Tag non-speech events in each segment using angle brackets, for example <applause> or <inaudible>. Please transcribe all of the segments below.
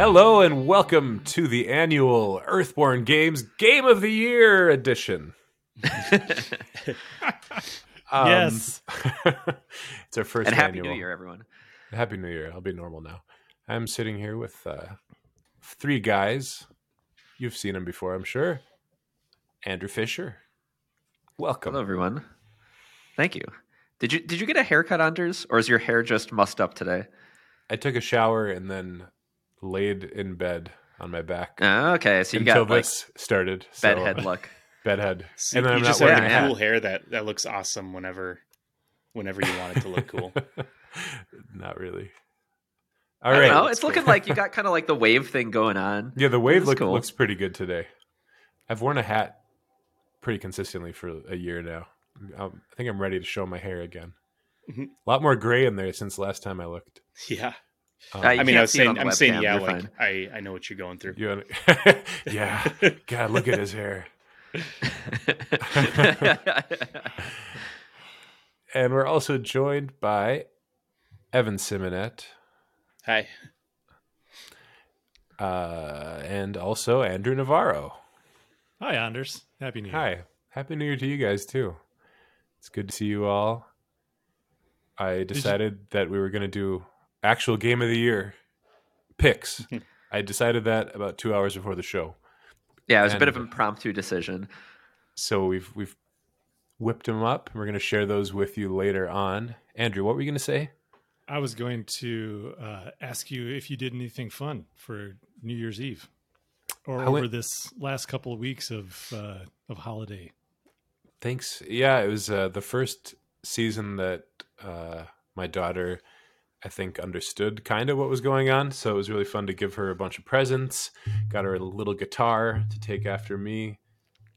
Hello and welcome to the annual Earthborne Games Game of the Year edition. <laughs> Um, Yes. <laughs> it's our first and happy annual. New Year, everyone. Happy New Year. I'll be normal now. I'm sitting here with uh, three guys. You've seen them before, I'm sure. Andrew Fisher. Welcome. Hello, everyone. Thank you. Did you did you get a haircut, Anders, or is your hair just mussed up today? I took a shower and then laid in bed on my back Ah, okay, so you until got like started. so- bedhead <laughs> look. bedhead. <laughs> So and then you I'm just not have wearing yeah, a cool hat. hair that that looks awesome whenever whenever you want it to look cool. <laughs> not really. All I right. don't know. It's cool. looking like you got kind of like the wave thing going on. Yeah, the wave That's look, cool. looks pretty good today. I've worn a hat pretty consistently for a year now. Um, I think I'm ready to show my hair again. Mhm. A lot more gray in there since last time I looked. yeah. Um, Uh, I mean, I was saying, I'm saying, yeah, like fine. I, I know what you're going through. you wanna- <laughs> yeah. God, look at his hair. <laughs> And we're also joined by Evan Simonet Hi. uh, and also Andrew Navaro. Hi, Anders. Happy New Year. Hi. Happy New Year to you guys, too. It's good to see you all. I decided that we were going to do actual game of the year picks. <laughs> I decided that about two hours before the show. yeah, it was a bit of an impromptu decision. So we've we've whipped them up. We're going to share those with you later on. Andrew, what were you going to say? I was going to uh, ask you if you did anything fun for New Year's Eve or I over went- this last couple of weeks of uh, of holiday. Thanks. Yeah, it was uh, the first season that uh, my daughter, I think, understood kind of what was going on. So it was really fun to give her a bunch of presents. Got her a little guitar to take after me.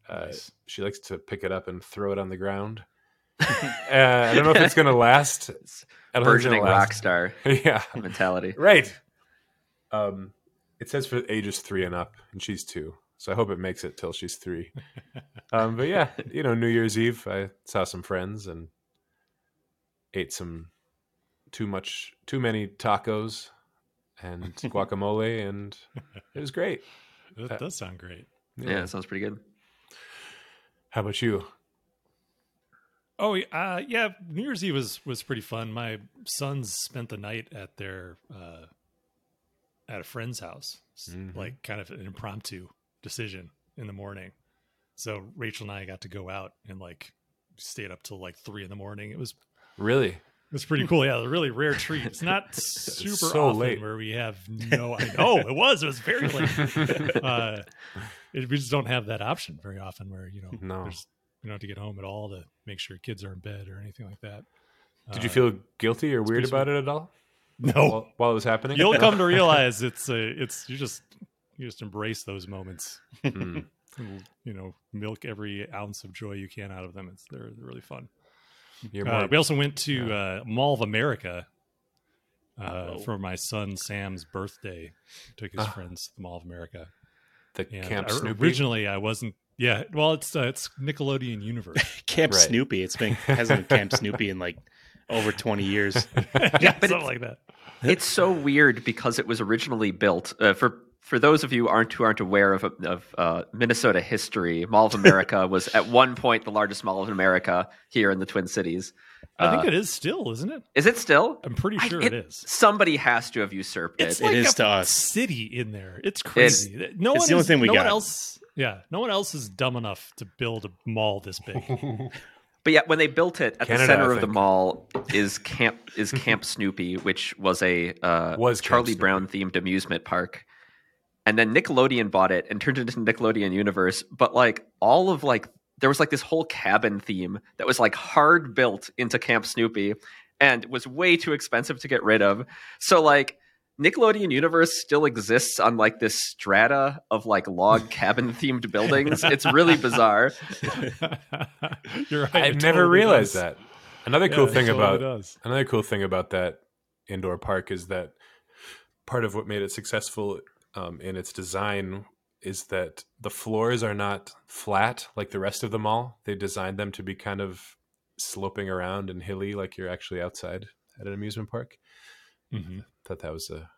Uh, Nice. She likes to pick it up and throw it on the ground. <laughs> uh, I don't know if it's going to last. <laughs> It's I don't know if it's burgeoning gonna rock star <laughs> yeah, mentality. right. Um, it says for ages three and up, and she's two. So I hope it makes it till she's three. um, but yeah, you know, New Year's Eve, I saw some friends and ate some too much, too many tacos and <laughs> guacamole, and it was great. That Uh, does sound great. Yeah, it sounds pretty good. How about you? Oh, uh, yeah. New Year's Eve was was pretty fun. My sons spent the night at their uh, at a friend's house, S- Mhm. like kind of an impromptu decision in the morning. So Rachel and I got to go out and like stayed up till like three in the morning. It was Really? It was pretty cool. Yeah, a really rare treat. It's not <laughs> super so often late. where we have no. I know it was. It was very late. <laughs> Uh, it, we just don't have that option very often, where you know, No. there's you know have to get home at all to make sure kids are in bed or anything like that. Did you Uh, feel guilty or weird about it at all no? while, while it was happening? You'll come to <laughs> realize it's a. It's you just you just embrace those moments. And, You know, milk every ounce of joy you can out of them. It's they're, they're really fun. You're Uh, we also went to uh, Mall of America uh, Uh-oh. for my son Sam's birthday. Took his Ah. friends to the Mall of America. the And Camp I- Snoopy. Originally, I wasn't. Yeah, well, it's uh, it's Nickelodeon Universe. <laughs> Camp Right. Snoopy. It's been <laughs> hasn't been Camp Snoopy in like over 20 years. <laughs> yeah, but something it's- like that. it's so weird because it was originally built uh, for for those of you aren't who aren't aware of of uh, Minnesota history. Mall of America <laughs> was at one point the largest mall of America here in the Twin Cities. I think Uh, it is still, isn't it? Is it still? I'm pretty I- sure it- it is. Somebody has to have usurped it. It's like is a to us. city in there. It's crazy. no it's one the only is, thing we no got. else. Yeah, no one else is dumb enough to build a mall this big. <laughs> But yeah, when they built it at Canada, the center of the mall is Camp is Camp Snoopy, which was a uh, Was Charlie Brown themed amusement park. And then Nickelodeon bought it and turned it into Nickelodeon Universe. But like all of like there was like this whole cabin theme that was like hard built into Camp Snoopy and was way too expensive to get rid of. So like Nickelodeon Universe still exists on like this strata of like log <laughs> cabin themed buildings. It's really <laughs> bizarre. You're right. I've never totally realized does. that. Another Yeah, cool thing totally about does. another cool thing about that indoor park is that part of what made it successful um, in its design is that the floors are not flat like the rest of the mall. They designed them to be kind of sloping around and hilly, like you're actually outside at an amusement park. Mhm. Thought that was a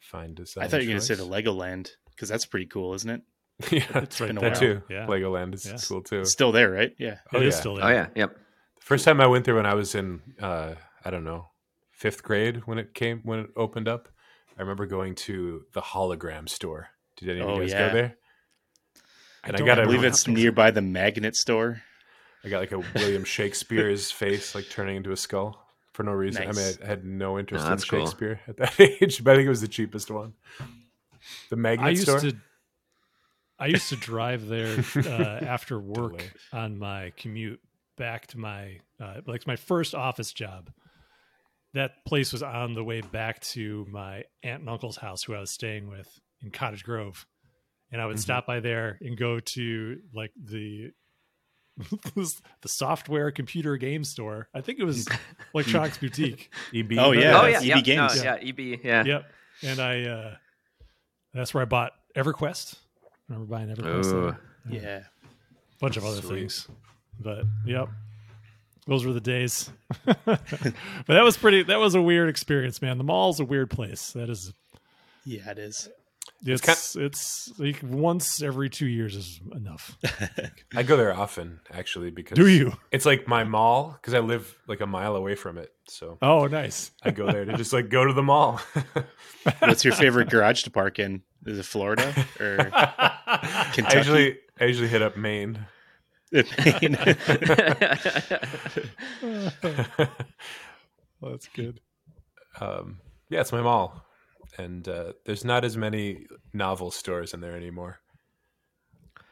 fine design. I thought you were going to say the. Legoland because that's pretty cool, isn't it? <laughs> yeah, It's right been that too. Yeah. Legoland is Yes. cool too. It's still there, right? Yeah. Oh, It is yeah. still there. Oh yeah, yep. The first time I went there when I was in uh, I don't know fifth grade when it came when it opened up. I remember going to the hologram store. Did any of Oh, you guys yeah. go there? And I, don't got I a, believe it's nearby the magnet store. I got like a William <laughs> Shakespeare's face like turning into a skull for no reason. I mean, I had no interest Oh, in that's cool. Shakespeare at that <laughs> age, but I think it was the cheapest one. The magnet I used store. to I used to drive there uh, <laughs> after work on my commute back to my uh, like my first office job. That place was on the way back to my aunt and uncle's house, who I was staying with in Cottage Grove, and I would Mhm. stop by there and go to like the <laughs> the software computer game store. I think it was <laughs> Electronics Boutique. EB. Oh, yeah. oh yeah, EB yep, Games. No, yeah, EB. Yeah. yep, and I uh, that's where I bought EverQuest. I remember buying EverQuest. Ooh. there. Yeah. bunch of other Sweet. things. But yep, those were the days. <laughs> but that was pretty. That was a weird experience, man. The mall's a weird place. That is. Yeah, it is. It's kind- it's, like once every two years is enough. <laughs> I go there often actually because Do you? It's like my mall because I live like a mile away from it, so Oh, nice. I go there to just like go to the mall. <laughs> What's your favorite garage to park in? Is it Florida or I usually I usually hit up Maine. Well, that's good. um, yeah, it's my mall, and uh, there's not as many novel stores in there anymore.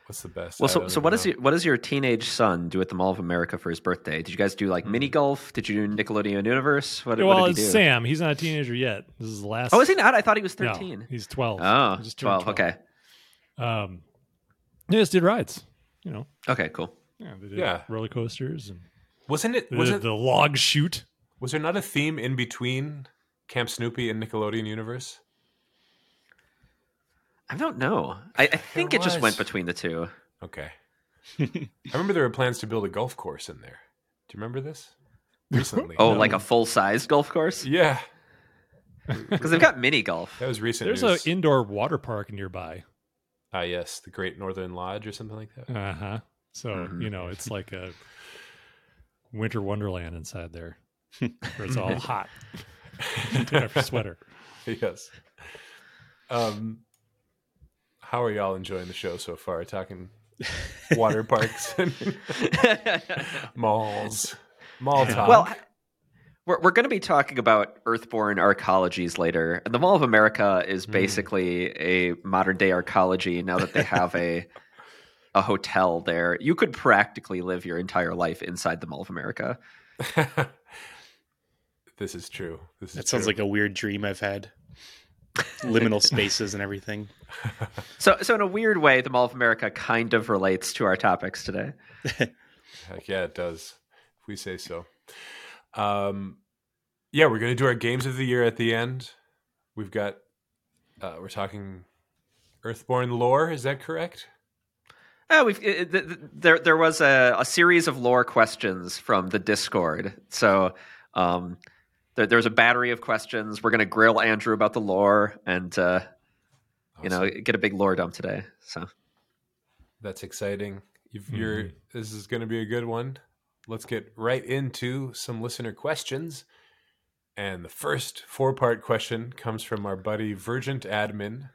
What's the best? Well, so so what does know. your what does your teenage son do at the Mall of America for his birthday? Did you guys do like Hmm. mini golf? Did you do Nickelodeon Universe? What, well, what did it's he do? Sam. He's not a teenager yet. This is the last. Oh, is he not? I thought he was No, thirteen. he's twelve. Oh, He just turned 12. Okay. Um, he just did rides. You know, Okay. Cool. yeah, they did Yeah. roller coasters and Wasn't it? Was did it? the log shoot. Was there not a theme in between Camp Snoopy and Nickelodeon Universe? I don't know. I, I think it just went between the two. Okay. <laughs> I remember there were plans to build a golf course in there. Do you remember this? <laughs> Recently. Oh, No. like a full size golf course? yeah. <laughs> Because they've got mini golf. That was recent. There's an indoor water park nearby. Ah, yes, the Great Northern Lodge or something like that. Uh huh. So Mhm. you know, it's like a winter wonderland inside there, where it's all <laughs> hot. Take off your sweater. yes. Um, how are y'all enjoying the show so far? Talking water <laughs> parks and <laughs> malls, mall talk. well, we're, we're going to be talking about Earthborne arcologies later. And the Mall of America is Hmm. basically a modern day arcology now that they have a a hotel there. You could practically live your entire life inside the Mall of America. <laughs> this is true. This is That sounds true. like a weird dream I've had. Liminal spaces and everything. <laughs> So, so in a weird way, the Mall of America kind of relates to our topics today. <laughs> Heck yeah, it does. If we say so. Um, yeah, we're gonna do our games of the year at the end. We've got. Uh, we're talking Earthborne lore. Is that correct? Oh, we've it, th- th- there. There was a, a series of lore questions from the Discord. So, um, there, there's a battery of questions. We're going to grill Andrew about the lore, and uh, you know, get a big lore dump today. So, That's exciting. You've, You're this is going to be a good one. Let's get right into some listener questions. And the first four-part question comes from our buddy Virgent Admin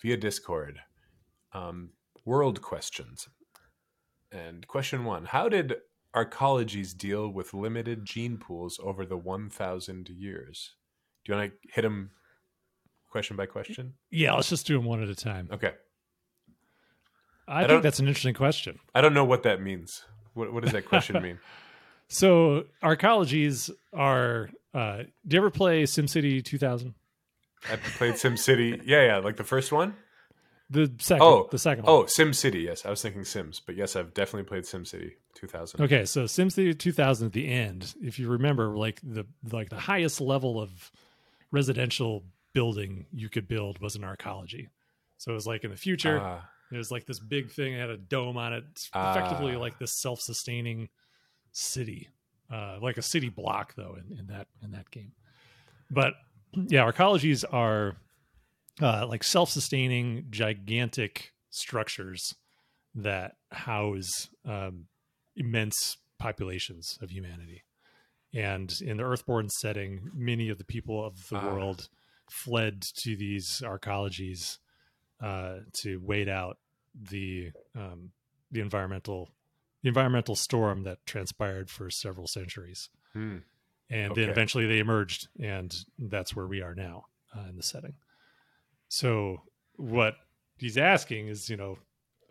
via Discord. Um, world questions. And question one: How did arcologies deal with limited gene pools over the 1,000 years? Do you want to hit them question by question? Yeah, let's just do them one at a time. Okay. I, don't- think that's an interesting question. I don't know what that means. What, what does that question <laughs> mean? So arcologies are. Uh, do you ever play SimCity 2000? I played SimCity. Yeah, yeah, like the first one. The second. Oh, the second one. Oh, SimCity. Yes, I was thinking Sims, but yes, I've definitely played SimCity 2000. Okay, so SimCity 2000 at the end, if you remember, like the like the highest level of residential building you could build was an arcology. So it was like in the future, Ah, it was like this big thing it had a dome on it, it's effectively Ah. like this self-sustaining city, uh, like a city block though in, in that in that game. But yeah, arcologies are uh, like self-sustaining gigantic structures that house um, immense populations of humanity. And in the Earthborne setting, many of the people of the Ah. world fled to these arcologies uh, to wait out the um, the environmental the environmental storm that transpired for several centuries. Hmm. And Okay. then eventually they emerged, and that's where we are now uh, in the setting. So what he's asking is, you know,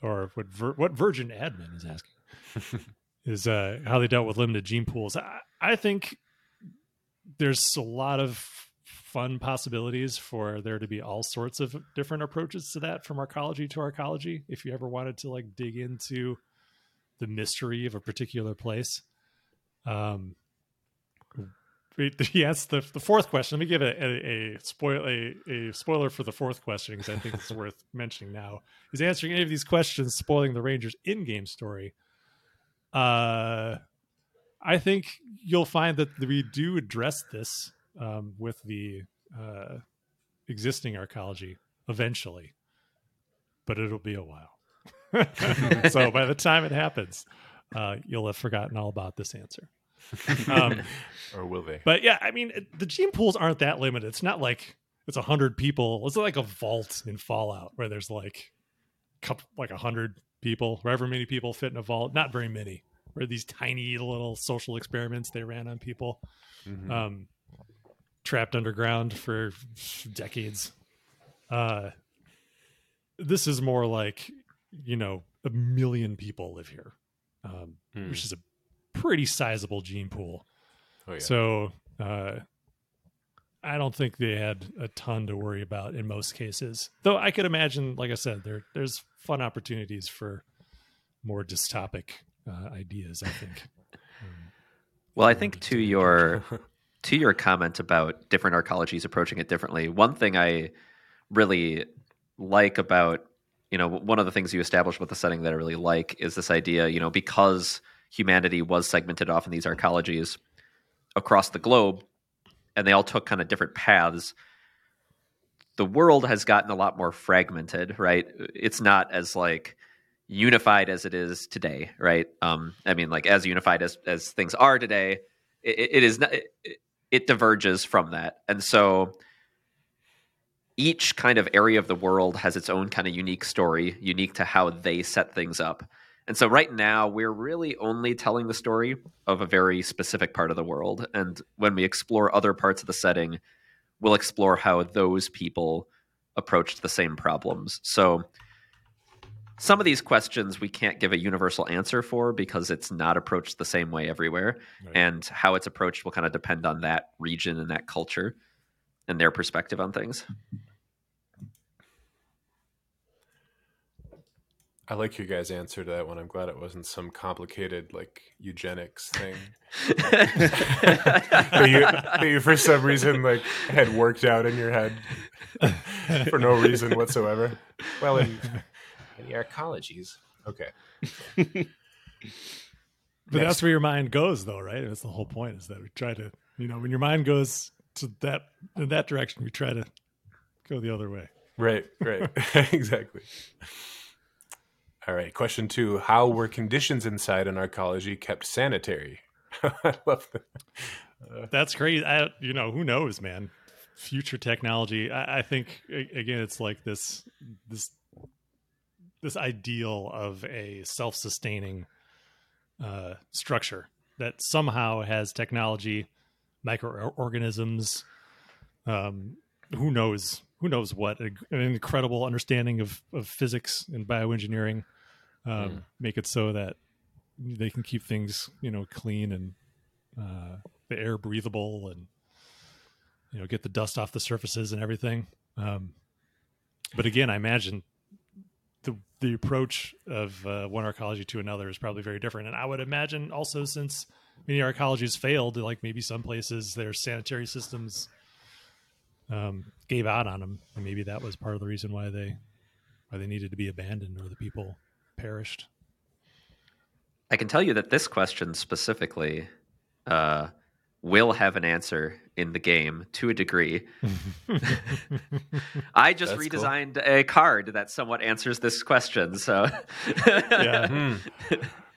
or what Vir- what Virgin Admin is asking <laughs> is uh, how they dealt with limited gene pools. I, I think there's a lot of fun possibilities for there to be all sorts of different approaches to that from arcology to arcology. If you ever wanted to like dig into the mystery of a particular place, um, <laughs> asked the, the fourth question. Let me give a, a, a a, a spoiler for the fourth question because I think it's worth <laughs> mentioning now. He's answering any of these questions, spoiling the Rangers' in-game story. Uh, I think you'll find that we do address this um, with the uh, existing arcology eventually, but it'll be a while. <laughs> so by the time it happens, uh, you'll have forgotten all about this answer. Um, <laughs> or will they? but yeah, I mean, it- the gene pools aren't that limited. It's not like it's a hundred people. It's like a vault in Fallout where there's like, couple, like a hundred people, however many people fit in a vault. Not very many. Where these tiny little social experiments they ran on people, Mhm. um, trapped underground for decades. Uh, this is more like, you know, a million people live here, um, Hmm. which is a pretty sizable gene pool. oh yeah. So uh, I don't think they had a ton to worry about in most cases. Though I could imagine, like I said, there there's fun opportunities for more dystopic uh, ideas. I think. <laughs> Um, Well, I think to your <laughs> to your comment about different arcologies approaching it differently, one thing I really like about you know one of the things you established with the setting that I really like is this idea you know because humanity was segmented off in these arcologies across the globe and they all took kind of different paths the world has gotten a lot more fragmented right? It's not as like unified as it is today right? Um i mean like as unified as as things are today it, it is not it diverges from that. And so each kind of area of the world has its own kind of unique story unique to how they set things up. And so right now we're really only telling the story of a very specific part of the world. And when we explore other parts of the setting we'll explore how those people approached the same problems. So some of these questions we can't give a universal answer for because it's not approached the same way everywhere Right. and how it's approached will kind of depend on that region and that culture and their perspective on things I like your guys' answer to that one. I'm glad it wasn't some complicated like eugenics thing <laughs> that, you, that you for some reason like had worked out in your head <laughs> for no reason whatsoever. Well, in, the arcologies, okay. <laughs> But Next. that's where your mind goes, though, right? That's the whole point. Is that we try to, you know, when your mind goes to that in that direction, we try to go the other way. Right, right, <laughs> <laughs> exactly. All right, question two: How were conditions inside an arcology kept sanitary? I love that. Uh, that's crazy. I, you know, who knows, man? Future technology. I, I think again, it's like this this this ideal of a self-sustaining uh, structure that somehow has technology, microorganisms. Um, who knows? Who knows what? An incredible understanding of of physics and bioengineering um, make it so that they can keep things, you know, clean and uh, the air breathable and you know get the dust off the surfaces and everything um, but again i imagine the the approach of uh, one arcology to another is probably very different. And i would imagine also since many arcologies failed like maybe some places their sanitary systems um, gave out on them and maybe that was part of the reason why they why they needed to be abandoned or the people perished. I can tell you that this question specifically uh, will have an answer in the game to a degree. <laughs> I just That's cool. redesigned a card that somewhat answers this question. So, Yeah. <laughs> Hmm.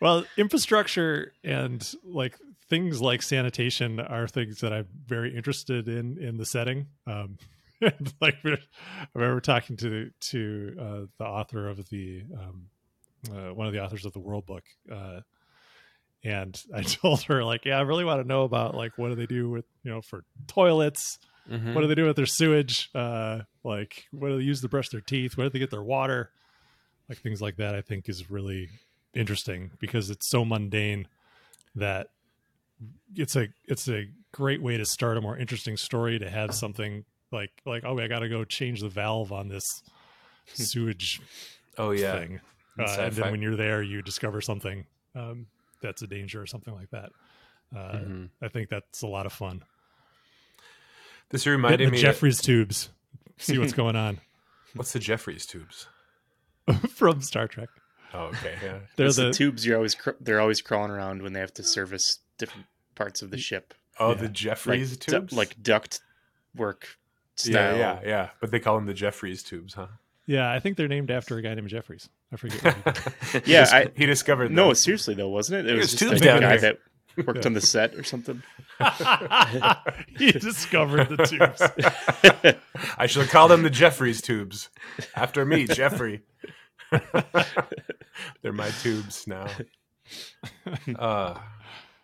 Well, infrastructure and like things like sanitation are things that I'm very interested in in the setting. Um, <laughs> and, like I remember talking to to uh, the author of the um, uh, one of the authors of the World Book, uh, and <laughs> I told her like, yeah, I really want to know about like what do they do with you know for toilets. Mhm. What do they do with their sewage? Uh, like, what do they use to brush their teeth? Where do they get their water? Like things like that, I think is really interesting because it's so mundane that it's a it's a great way to start a more interesting story to have something like like oh I got to go change the valve on this sewage Oh yeah. thing, uh, and then when you're there, you discover something um, that's a danger or something like that. Uh, Mhm. I think that's a lot of fun. This Hit reminded the me. Jeffries tubes, see what's <laughs> going on What's the Jeffrey's tubes? <laughs> from Star Trek. Oh, okay. Yeah. <laughs> They're the, the, tubes you're always cr- they're always crawling around when they have to service different parts of the ship, Oh, Yeah. the like Jeffries du- tubes. like duct work yeah, style. yeah, yeah. yeah. But they call them the Jeffrey's tubes, huh? yeah. I think they're named after a guy named Jeffries. I forget. What he did. Yeah, He dis- I- he discovered. No, them. seriously though, wasn't it? It There's was just tubes a guy here. that <laughs> worked on the set or something. <laughs> he discovered the tubes. <laughs> I shall call them the Jeffries tubes after me, Jeffrey. They're my tubes now. Uh,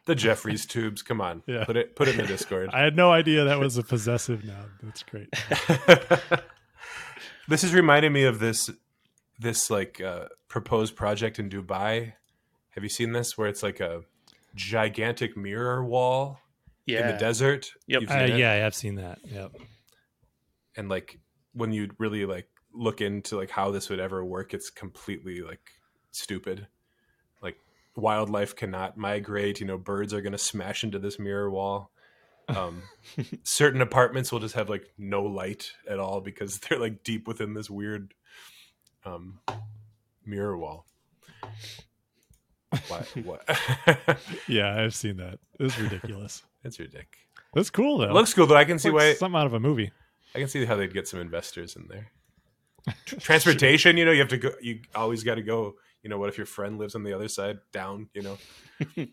the Jeffries tubes. Come on, Yeah. put it put it in the Discord. I had no idea that was a possessive noun. That's great. this is reminding me of this this like uh, proposed project in Dubai. Have you seen this? Where it's like a gigantic mirror wall in the desert. Yep. You've Uh, seen it? yeah, I have seen that. Yep. and like when you really like look into like how this would ever work it's completely like stupid like wildlife cannot migrate you know birds are going to smash into this mirror wall um <laughs> certain apartments will just have like no light at all because <laughs> they're like deep within this weird um mirror wall what what <laughs> Yeah, I've seen that. It was ridiculous. it's ridiculous <laughs> That's cool though. looks cool though i can It's see like why something out of a movie. I can see how they'd get some investors in there. <laughs> Transportation, you know, you have to go. You always got to go. You know, what if your friend lives on the other side, down? You know, you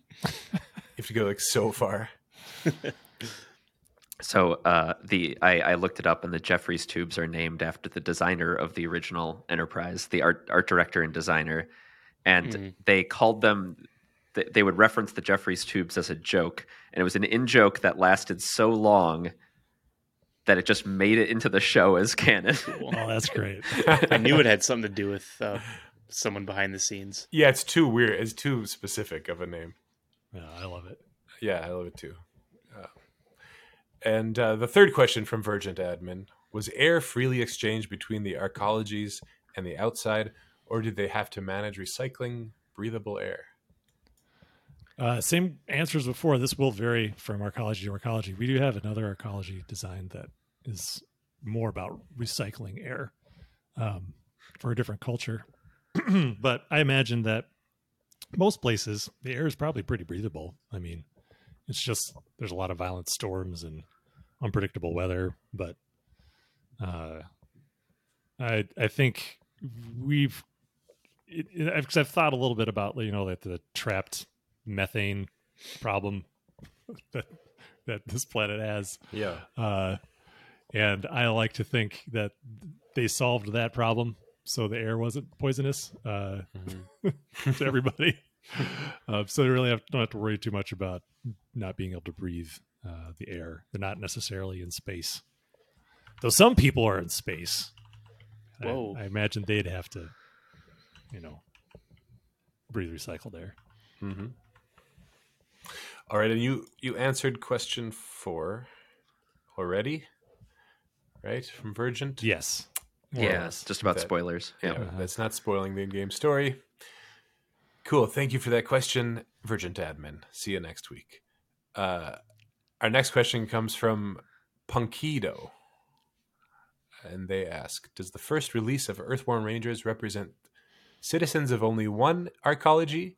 have to go like so far. So uh, the I, I looked it up, and the Jeffries tubes are named after the designer of the original Enterprise, the art art director and designer, and Mhm. they called them. They would reference the Jeffries tubes as a joke, and it was an in joke that lasted so long that it just made it into the show as canon. Oh, that's great. <laughs> I knew it had something to do with uh, someone behind the scenes. Yeah, it's too weird. It's too specific of a name. Yeah, I love it. Yeah, I love it too. And uh, the third question from Virgin Admin was: Air freely exchanged between the arcologies and the outside, or did they have to manage recycling breathable air? Uh, same answers before. This will vary from arcology to arcology. We do have another arcology design that is more about recycling air um, for a different culture. <clears throat> but I imagine that most places the air is probably pretty breathable. I mean, it's just there's a lot of violent storms and unpredictable weather, but uh, I I think we've because I've thought a little bit about you know that the trapped methane problem <laughs> that that this planet has, Yeah. uh, and I like to think that they solved that problem, so the air wasn't poisonous uh, <laughs> to everybody. uh, so they really have, don't have to worry too much about not being able to breathe uh, the air. They're not necessarily in space, though some people are in space. I- Whoa. I, imagine they'd have to, you know, breathe recycled air. Mm-hmm. All right, and you you answered question four already, right? From Virgin. Yes. More or yeah, it's just about That- spoilers. Yeah. Yeah, that's not spoiling the in-game story. Cool. Thank you for that question, Virgin Admin. See you next week. Uh, our next question comes from Punkido, and they ask: Does the first release of Earthborne Rangers represent citizens of only one arcology?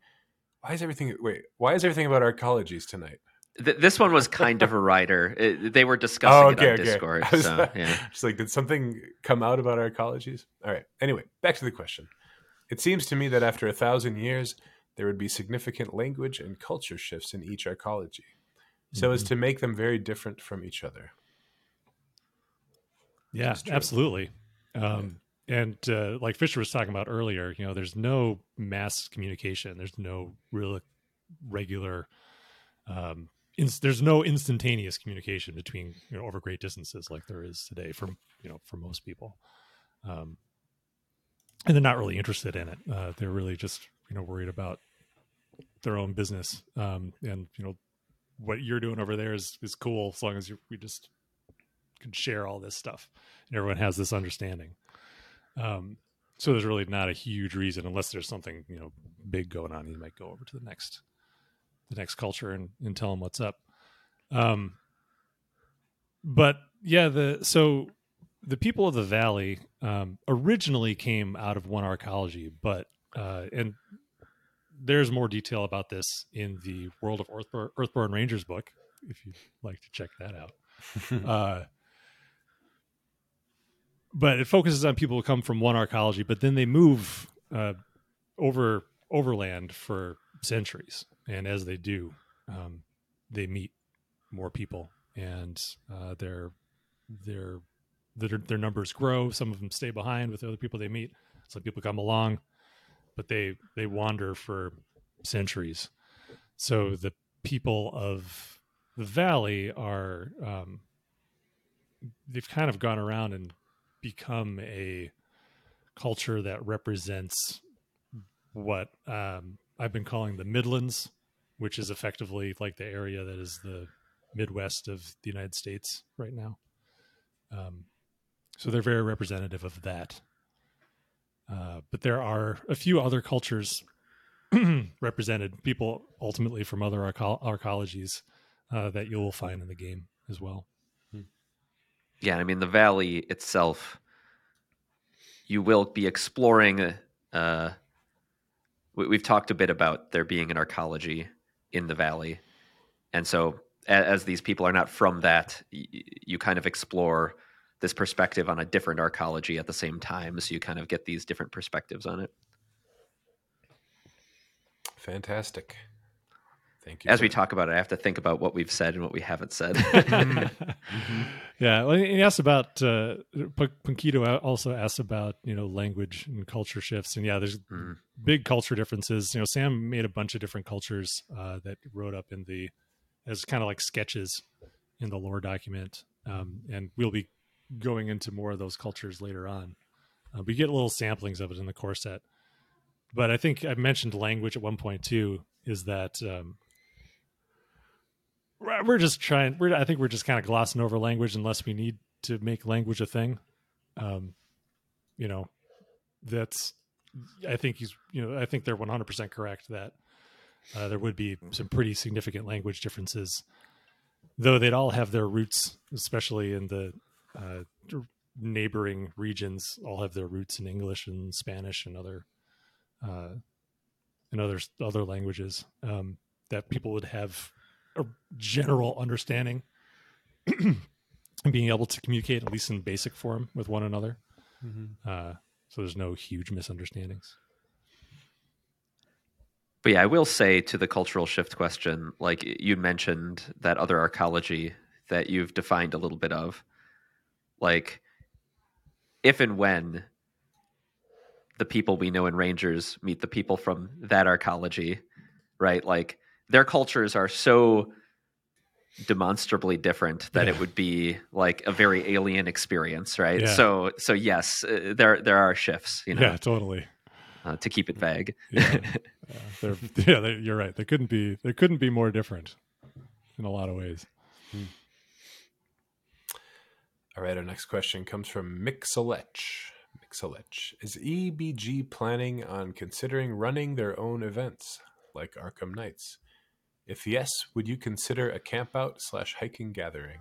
Why is everything wait? Why is everything about arcologies tonight? Th- this one was kind of a rider. It, they were discussing Oh, it on okay. Discord. I was So, yeah. <laughs> just like, did something come out about arcologies? All right. Anyway, back to the question. It seems to me that after a thousand years, there would be significant language and culture shifts in each arcology, so as Mhm. to make them very different from each other. Yeah, absolutely. Um, and uh, like Fisher was talking about earlier, you know, there's no mass communication. There's no real regular. Um, ins- there's no instantaneous communication between you know over great distances like there is today for you know for most people. Um, and they're not really interested in it. Uh, they're really just you know worried about their own business. Um, and you know what you're doing over there is is cool as long as you we just can share all this stuff and everyone has this understanding. Um, so there's really not a huge reason unless there's something you know big going on. You might go over to the next the next culture and, and tell them what's up. Um, but yeah, the so the people of the valley um, originally came out of one arcology, but uh, and there's more detail about this in the World of Earthborne, Earthborne Rangers book if you'd like to check that out. <laughs> uh, but it focuses on people who come from one arcology, but then they move uh, over overland for centuries, and as they do, um, they meet more people, and uh, their their their their numbers grow. Some of them stay behind with the other people they meet. Some people come along, but they they wander for centuries. So the people of the valley are um, they've kind of gone around and become a culture that represents what um, I've been calling the Midlands, which is effectively like the area that is the Midwest of the United States right now. Um, so they're very representative of that. Uh, but there are a few other cultures <clears throat> represented, people ultimately from other arco- arcologies uh, that you will find in the game as well. yeah, I mean the valley itself, you will be exploring. Uh, we, we've talked a bit about there being an arcology in the valley, and so as, as these people are not from that, y- you kind of explore this perspective on a different arcology at the same time, so you kind of get these different perspectives on it. Fantastic. Thank you. As we talk about it, I have to think about what we've said and what we haven't said. <laughs> Yeah, well, he asked about uh, Punkito also asked about you know language and culture shifts, and yeah, there's Mm. big culture differences. You know, Sam made a bunch of different cultures uh, that wrote up in the as kind of like sketches in the lore document, um, and we'll be going into more of those cultures later on. Uh, we get little samplings of it in the core set, but I think I mentioned language at one point too. Is that um, we're just trying we're i think we're just kind of glossing over language unless we need to make language a thing um you know that's i think he's you know i think they're 100% correct that uh, there would be some pretty significant language differences though they'd all have their roots especially in the uh, neighboring regions all have their roots in english and spanish and other uh and other other languages um that people would have a general understanding <clears throat> and being able to communicate at least in basic form with one another. Mhm. uh, so there's no huge misunderstandings. But yeah, I will say to the cultural shift question, like you mentioned that other arcology that you've defined a little bit of, like if and when the people we know in Rangers meet the people from that arcology, right? Like their cultures are so demonstrably different that Yeah. it would be like a very alien experience, right? Yeah. So, so yes, uh, there there are shifts, you know, yeah totally uh, to keep it vague. yeah, <laughs> they're, <laughs> yeah you're right they couldn't be they couldn't be more different in a lot of ways All right, our next question comes from Mixalech. Mixalech. Is EBG planning on considering running their own events like Arkham Nights? If yes, would you consider a campout slash hiking gathering?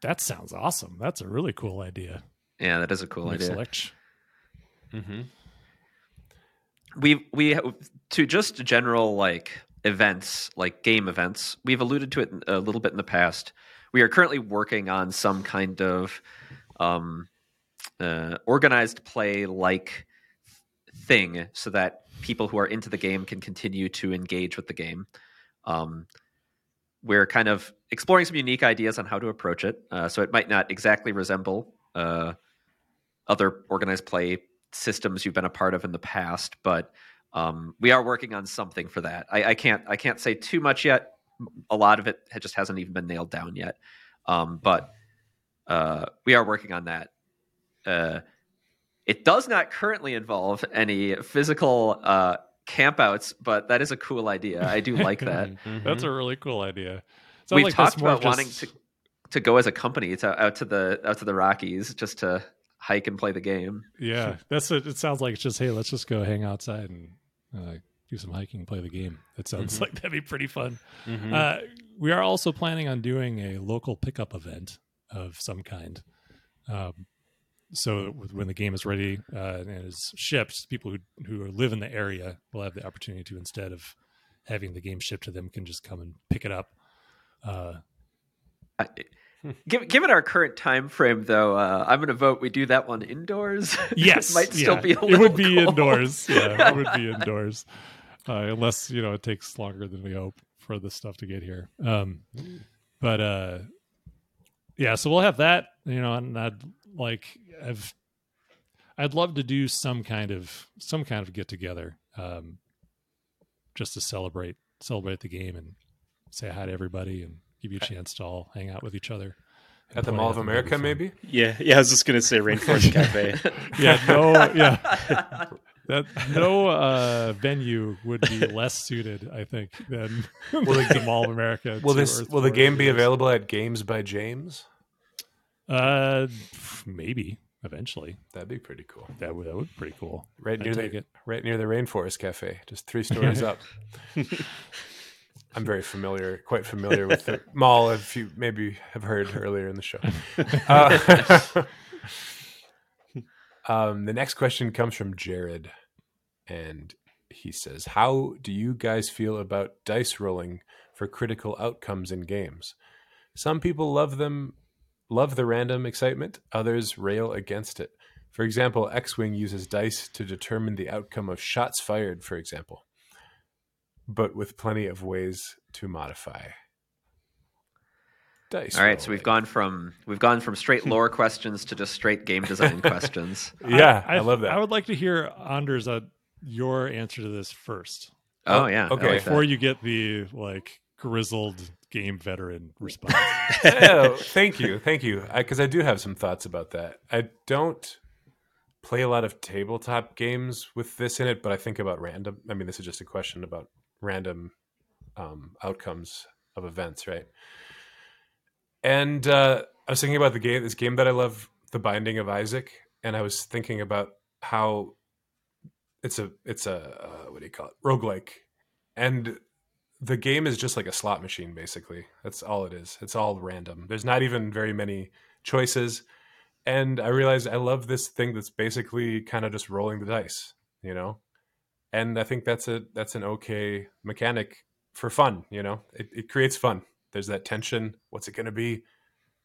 that sounds awesome that's a really cool idea Yeah, that is a cool idea. Select- Mm-hmm. we we to just general like events, like game events. We've alluded to it a little bit in the past. We are currently working on some kind of um, uh, organized play like thing so that people who are into the game can continue to engage with the game. Um, we're kind of exploring some unique ideas on how to approach it. Uh, so it might not exactly resemble uh, other organized play systems you've been a part of in the past, but um, we are working on something for that. I, I, can't I can't say too much yet. A lot of it just hasn't even been nailed down yet. Um, but uh, we are working on that. Uh, it does not currently involve any physical uh, campouts, but that is a cool idea. I do like that. <laughs> Mm-hmm. That's a really cool idea. Sounds We've like talked that's more about wanting to to go as a company to, out to the out to the Rockies just to hike and play the game. Yeah, <laughs> that's it. It sounds like it's just hey, let's just go hang outside and uh, do some hiking, play the game. That sounds Mhm. <laughs> like that'd be pretty fun. Mhm. Uh, we are also planning on doing a local pickup event of some kind. Um, so when the game is ready uh, and is shipped, people who who live in the area will have the opportunity to instead of having the game shipped to them can just come and pick it up. Uh, I, given our current time frame, though, uh, I'm going to vote we do that one indoors. <laughs> yes, it might still yeah. be a it would be cold. indoors. Yeah, it would be <laughs> indoors, uh, unless you know it takes longer than we hope for the stuff to get here. Um, but uh, yeah, so we'll have that. You know, and I'd like I've I'd love to do some kind of some kind of get together, um, just to celebrate celebrate the game and say hi to everybody and give you a chance to all hang out with each other. At the Mall of think that'd be America, maybe. Yeah, yeah. I was just gonna say Rainforest <laughs> Cafe. Yeah, no, yeah. <laughs> That no uh, venue would be <laughs> less suited, I think, than Will the, <laughs> the- Mall of America. Will this Earth will the game be available at Games by James? Uh, maybe eventually. That'd be pretty cool. That would that would be pretty cool. Right I'd near the it. right near the Rainforest Cafe, just three <laughs> stories up. I'm very familiar, quite familiar with the mall. If you maybe have heard earlier in the show. Uh, um, the next question comes from Jared, and he says, "How do you guys feel about dice rolling for critical outcomes in games? Some people love them, love the random excitement. Others rail against it. For example, X-wing uses dice to determine the outcome of shots fired. For example." But with plenty of ways to modify. Dice. All right, so we've gone from we've gone from straight lore questions to just straight game design <laughs> questions. Yeah, I, love that. I would like to hear Anders uh, your answer to this first Oh yeah, okay. like that. before you get the like grizzled game veteran response. <laughs> <laughs> oh, thank you, thank you. Because I, do have some thoughts about that. I don't play a lot of tabletop games with this in it, but I think about random. I mean, this is just a question about random um, outcomes of events, right? And uh, I was thinking about the game, this game that I love, The Binding of Isaac, and I was thinking about how it's a it's a uh, what do you call it? Roguelike. And the game is just like a slot machine basically. That's all it is. It's all random. There's not even very many choices. And i realized i love this thing that's basically kind of just rolling the dice you know? And i think that's a that's an okay mechanic for fun you know? It, it creates fun there's that tension what's it going to be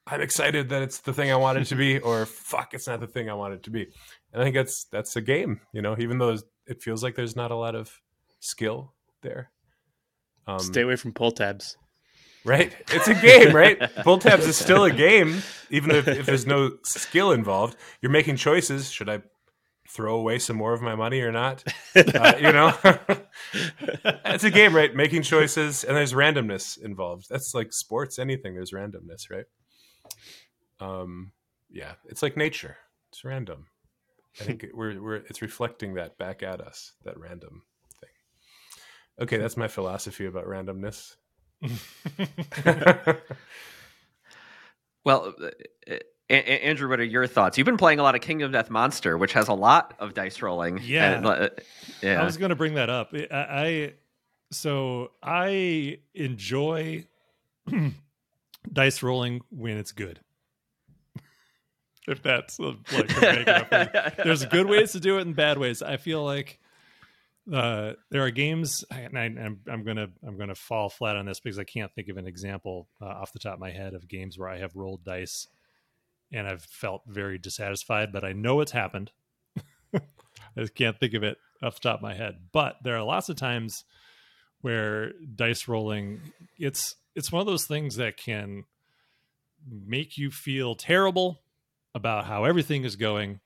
i'm excited that it's the thing i want it to be <laughs> or fuck it's not the thing i want it to be and i think that's that's a game you know even though it feels like there's not a lot of skill there um, Stay away from pull tabs. Right? It's a game, right? <laughs> Pull tabs is still a game, even if, if there's no skill involved. You're making choices. Should I throw away some more of my money or not? <laughs> Uh, you know, <laughs> it's a game, right? Making choices, and there's randomness involved. That's like sports, anything. There's randomness, right? Um, yeah, it's like nature. It's random. I think <laughs> we're we're it's reflecting that back at us. That random thing. Okay, that's my philosophy about randomness. Well, uh, uh, A- Andrew, what are your thoughts? You've been playing a lot of Kingdom Death Monster, which has a lot of dice rolling. Yeah. and, uh, yeah. I was going to bring that up. I, I so I enjoy <clears throat> dice rolling when it's good. <laughs> If that's like a thing. there's good ways to do it and bad ways. I feel like uh, there are games, and I, am I'm gonna I'm gonna fall flat on this because I can't think of an example uh, off the top of my head of games where I have rolled dice and I've felt very dissatisfied. But I know it's happened. <laughs> I just can't think of it off the top of my head. But there are lots of times where dice rolling it's it's one of those things that can make you feel terrible about how everything is going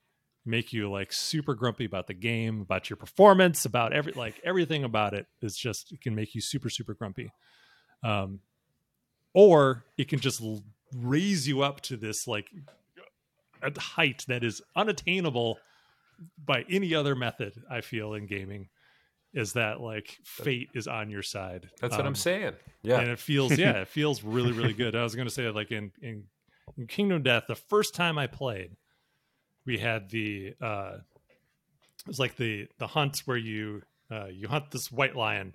make you like super grumpy about the game, about your performance, about every like everything about it is just it can make you super super grumpy. Um or it can just raise you up to this like a height that is unattainable by any other method I feel in gaming is that like fate is on your side. That's what I'm Um, saying. Yeah. and it feels yeah it <laughs> feels really really good i was going to say like in, in in kingdom death the first time i played we had the uh it was like the the hunt where you uh you hunt this white lion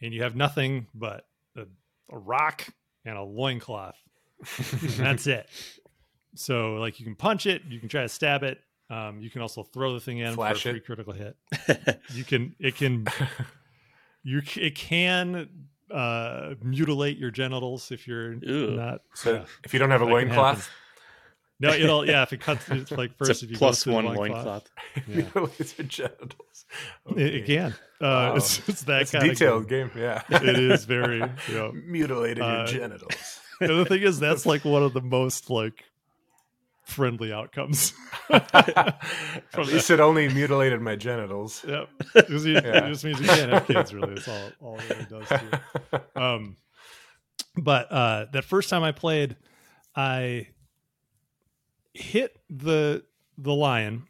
and you have nothing but a, a rock and a loincloth <laughs> that's it so like you can punch it you can try to stab it um you can also throw the thing in Flash for a it. free critical hit you can it can <laughs> you it can uh mutilate your genitals if you're Ew. not so yeah. if you don't have a That can loincloth, no it'll yeah if it cuts it's like <laughs> first it's if you plus go one loincloth, loincloth. yeah. mutilates your genitals. it, Okay. it can uh Wow. it's, it's that It's kind detailed of game. Yeah. it is very you know Mutilated Uh, your genitals. And the thing is that's like one of the most like friendly outcomes <laughs> At least it only mutilated my genitals. yep you, Yeah. it just means you can't have kids really that's all all it really does to you. <laughs> um but uh that first time i played i hit the the lion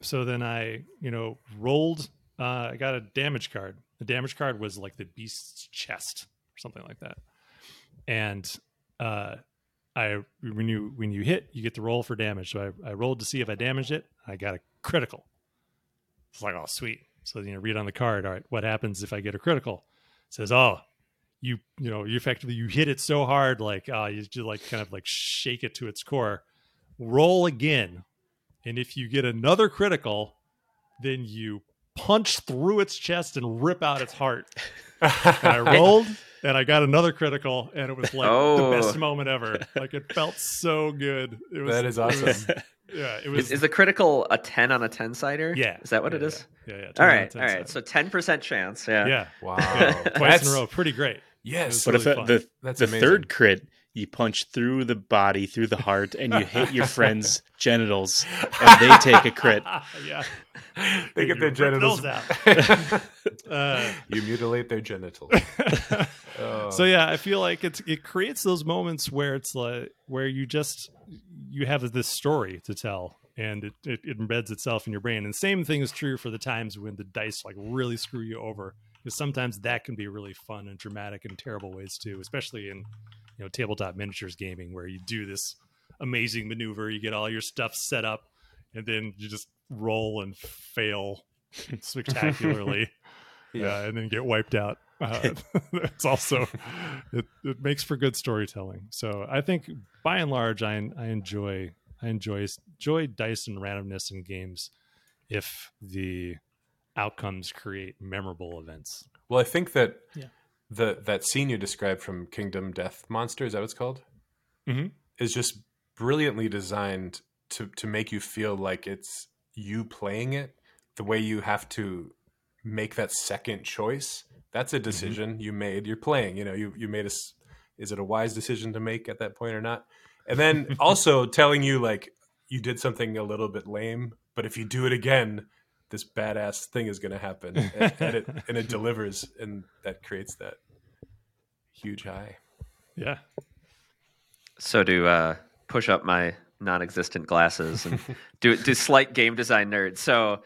so then i you know rolled uh i got a damage card the damage card was like the beast's chest or something like that and uh i when you when you hit you get the roll for damage. So i, I rolled to see if i damaged it. I got a critical. It's like oh sweet. So you know read on the card. All right what happens if i get a critical? It says oh you you know you effectively you hit it so hard like uh you just like kind of like shake it to its core. Roll again. And if you get another critical then you punch through its chest and rip out its heart. And i <laughs> rolled and i got another critical and it was like Oh. the best moment ever <laughs> like it felt so good it was That is it was- awesome. <laughs> yeah it was Is, is the critical a 10 on a 10 sider? yeah Is that what yeah, it is? yeah yeah, yeah All Two out of right. 10 All right. side. So 10% chance. Yeah. yeah Wow. twice in a row pretty great Yes. But if really it- fun. the That's the amazing. third crit, you punch through the body, through the heart, and you hit your <laughs> friend's genitals, and they take a crit. <laughs> yeah they get their genitals out. <laughs> Uh, you mutilate their genitals. Oh. so yeah i feel like it's it creates those moments where it's like where you just you have this story to tell and it, it, it embeds itself in your brain and same thing is true for the times when the dice like really screw you over because sometimes that can be really fun and dramatic in terrible ways too especially in you know tabletop miniatures gaming where you do this amazing maneuver you get all your stuff set up and then you just roll and fail <laughs> spectacularly yeah, and then get wiped out. Uh, <laughs> it's <laughs> also it, it makes for good storytelling. So I think by and large, I I enjoy I enjoy enjoy dice and randomness in games if the outcomes create memorable events. Well, I think that Yeah. The that scene you described from Kingdom Death Monster is that what it's called? Mhm. Is just brilliantly designed to to make you feel like it's you playing it. The way you have to make that second choice. That's a decision you made. You're playing. You know, you you made a. Is it a wise decision to make at that point or not? And then <laughs> also telling you like you did something a little bit lame, but if you do it again, this badass thing is going to happen, <laughs> and, and it and it delivers, and that creates that huge high. Yeah, So to uh, push up my non-existent glasses and <laughs> do do slight game design nerd. So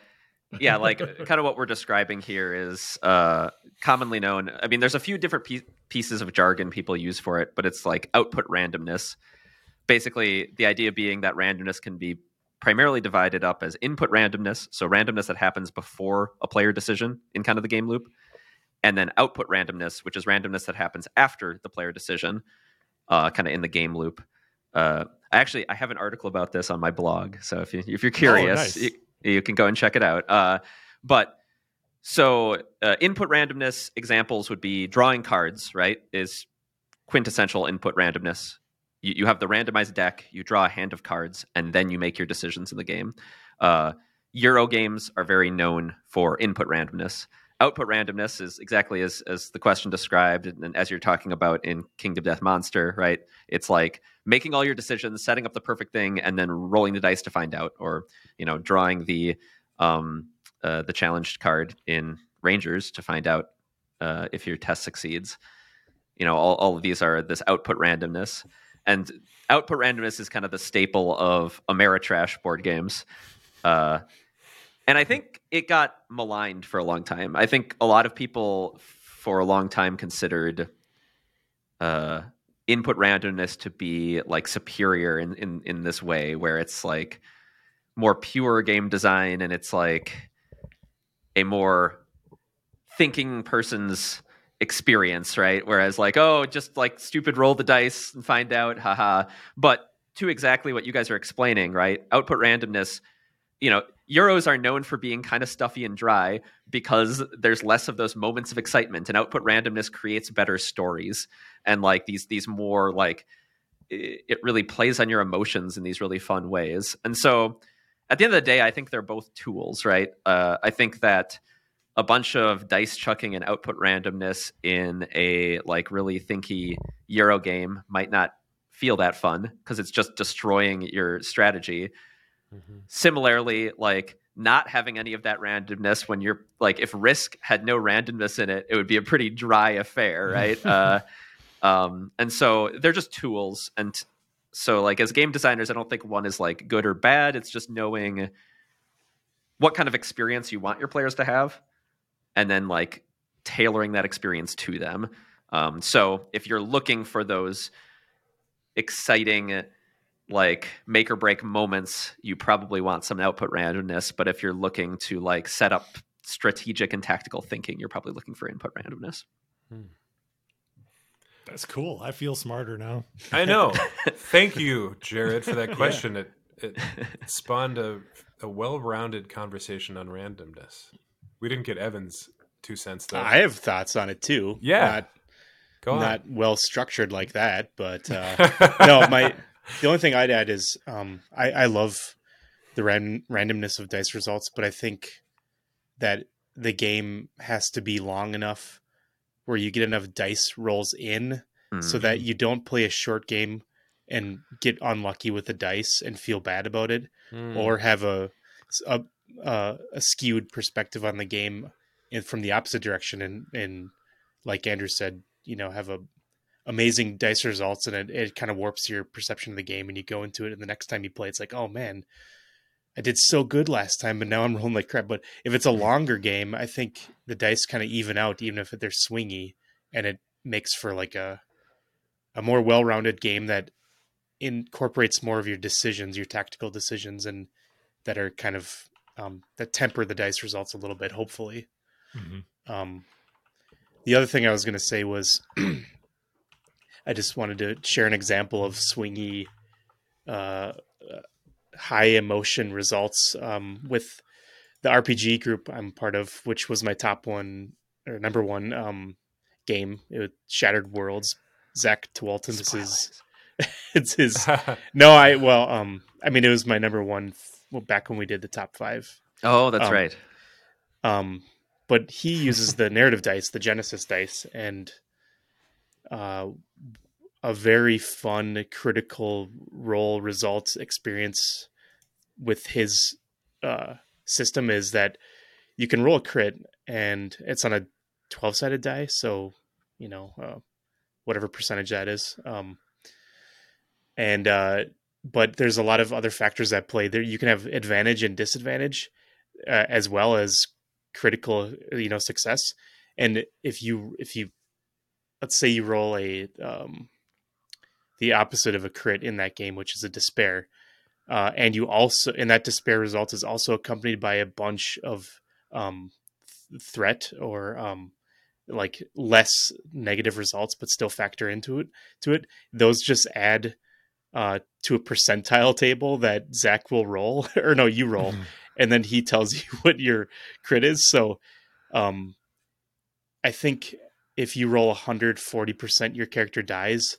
yeah, like <laughs> kind of what we're describing here is uh, commonly known. I mean, there's a few different pie- pieces of jargon people use for it, but it's like output randomness. Basically, the idea being that randomness can be primarily divided up as input randomness, so randomness that happens before a player decision in kind of the game loop, and then output randomness, which is randomness that happens after the player decision, uh, kind of in the game loop. Uh, actually, I have an article about this on my blog, so if you if you're curious, nice. you, you can go and check it out. Uh, but So, uh, input randomness examples would be drawing cards, right? Is quintessential input randomness. You, you have the randomized deck, you draw a hand of cards, and then you make your decisions in the game. Uh, Euro games are very known for input randomness. Output randomness is exactly as, as the question described, and as you're talking about in Kingdom Death Monster, right? It's like making all your decisions, setting up the perfect thing, and then rolling the dice to find out, or you know, drawing the um, uh, the challenged card in Rangers to find out uh, if your test succeeds. You know, all, all of these are this output randomness, and output randomness is kind of the staple of Ameritrash board games. Uh, and I think it got maligned for a long time. I think a lot of people for a long time considered uh, input randomness to be like superior in, in in this way, where it's like more pure game design and it's like a more thinking person's experience, right? Whereas like, oh, just like stupid roll the dice and find out, haha. But to exactly what you guys are explaining, right? Output randomness, you know, Euros are known for being kind of stuffy and dry because there's less of those moments of excitement and output randomness creates better stories and like these these more like it really plays on your emotions in these really fun ways. And so at the end of the day, I think they're both tools, right? Uh, I think that a bunch of dice chucking and output randomness in a like really thinky Euro game might not feel that fun because it's just destroying your strategy. Mm-hmm. Similarly, like not having any of that randomness when you're like if risk had no randomness in it, it would be a pretty dry affair, <laughs> right? uh, um, and so they're just tools, and so like as game designers, I don't think one is like good or bad. It's just knowing what kind of experience you want your players to have, and then like tailoring that experience to them. Um, so if you're looking for those exciting like make or break moments, you probably want some output randomness. But if you're looking to like set up strategic and tactical thinking, you're probably looking for input randomness. Hmm. That's cool. I feel smarter now. I know. <laughs> Thank you, Jared, for that question. Yeah. It, it <laughs> spawned a, a well rounded conversation on randomness. We didn't get Evan's two cents though. I have thoughts on it too. Yeah. Not, Go not well structured like that, but uh, <laughs> no, my <laughs> the only thing I'd add is um, I, I love the ran- randomness of dice results, but I think that the game has to be long enough where you get enough dice rolls in mm. so that mm-hmm. you don't play a short game and get unlucky with the dice and feel bad about it mm. or have a, a, a skewed perspective on the game in, from the opposite direction and and like Andrew said you know have a amazing dice results and it, it kind of warps your perception of the game and you go into it and the next time you play it's like oh man I did so good last time, but now I'm <laughs> rolling like crap. But if it's a longer game, I think the dice kind of even out, even if they're swingy, and it makes for like a a more well-rounded game that incorporates more of your decisions, your tactical decisions, and that are kind of um, that temper the dice results a little bit. Hopefully, mm-hmm. um, the other thing I was going to say was <clears throat> I just wanted to share an example of swingy. Uh, high emotion results um, with the RPG group I'm part of, which was my top one or number one um, game. It was Shattered Worlds. Zach Tewalton. This is <laughs> it's his. <laughs> no, I well, um, I mean, it was my number one well, back when we did the top five. Oh, that's um, right. Um, but he uses the <laughs> narrative dice, the Genesys dice, and uh, a very fun critical role results experience with his uh, system is that you can roll a crit and it's on a 12 sided die. So, you know, uh, whatever percentage that is. Um, and, uh, but there's a lot of other factors that play there. You can have advantage and disadvantage uh, as well as critical, you know, success. And if you, if you, let's say you roll a, um, the opposite of a crit in that game, which is a despair. Uh, and you also, and that despair result is also accompanied by a bunch of um, th- threat or um, like less negative results, but still factor into it. To it, those just add uh, to a percentile table that Zach will roll, <laughs> or no, you roll, mm-hmm. and then he tells <laughs> you what your crit is. So Um, I think if you roll 140%, your character dies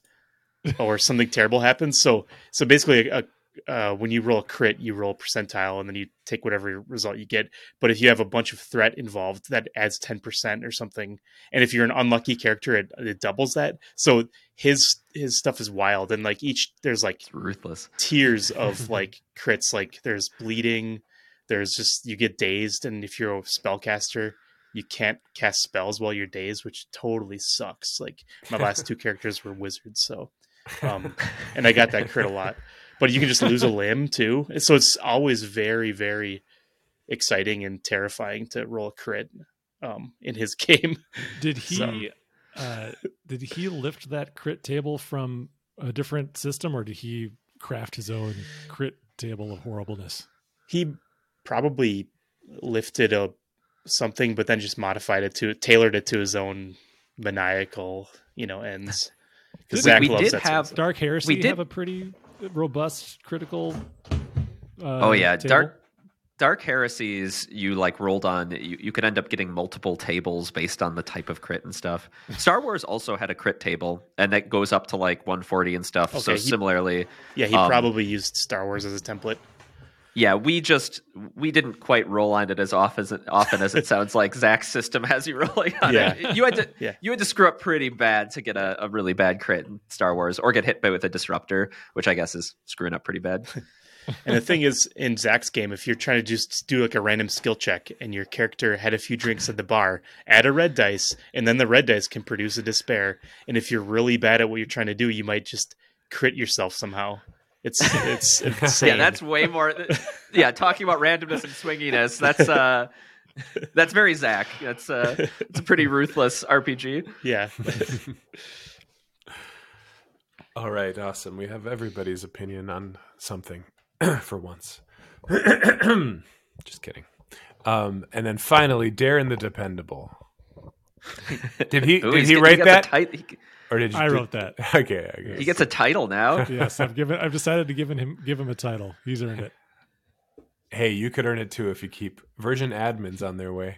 or something terrible happens. So, so basically, a, uh, when you roll a crit, you roll a percentile and then you take whatever result you get. But if you have a bunch of threat involved, that adds 10% or something. And if you're an unlucky character, it, it doubles that. So his his stuff is wild. And like each, there's like It's ruthless. tiers of <laughs> like crits. Like there's bleeding, there's just, you get dazed. And if you're a spellcaster, you can't cast spells while you're dazed, which totally sucks. Like my last two <laughs> characters were wizards. So, um, and I got that crit a lot but you can just lose a limb too. So it's always very, very exciting and terrifying to roll a crit um, in his <laughs> game. Did he So- uh, did he lift that crit table from a different system, or did he craft his own crit table of horribleness? He probably lifted a something, but then just modified it to tailored it to his own maniacal, you know, ends. Because Did- Zach we loves did that sort of have- Dark Heresy We did- have a pretty robust critical. Uh, Oh yeah, table? dark dark heresies. You like rolled on. You, you could end up getting multiple tables based on the type of crit and stuff. Star Wars also had a crit table, and that goes up to like 140 and stuff. so he- similarly, Yeah, he um, probably used Star Wars as a template. Yeah, we just we didn't quite roll on it as often as it, often as it <laughs> sounds like Zach's system has you <laughs> rolling on Yeah. it. You had to Yeah. you had to screw up pretty bad to get a, a really bad crit in Star Wars, or get hit by with a disruptor, which I guess is screwing up pretty bad. <laughs> And the thing is, in Zach's game, if you're trying to just do like a random skill check and your character had a few drinks at the bar, add a red dice, and then the red dice can produce a despair. And if you're really bad at what you're trying to do, you might just crit yourself somehow. It's it's <laughs> insane. Yeah, that's way more. Yeah, talking about randomness and swinginess. That's uh, that's very Zach. That's uh, it's a pretty ruthless RPG. yeah. <laughs> All right, awesome. We have everybody's opinion on something <clears throat> for once. <clears throat> Just kidding. Um, and then finally, Darren the Dependable. <laughs> Did he Ooh, did he get- write got that, the tit- he, or did you? I did- wrote that. <laughs> Okay, okay. he gets a title now. <laughs> Yes, I've given. I've decided to give him give him a title. He's earned it. Hey, you could earn it too if you keep version admins on their way.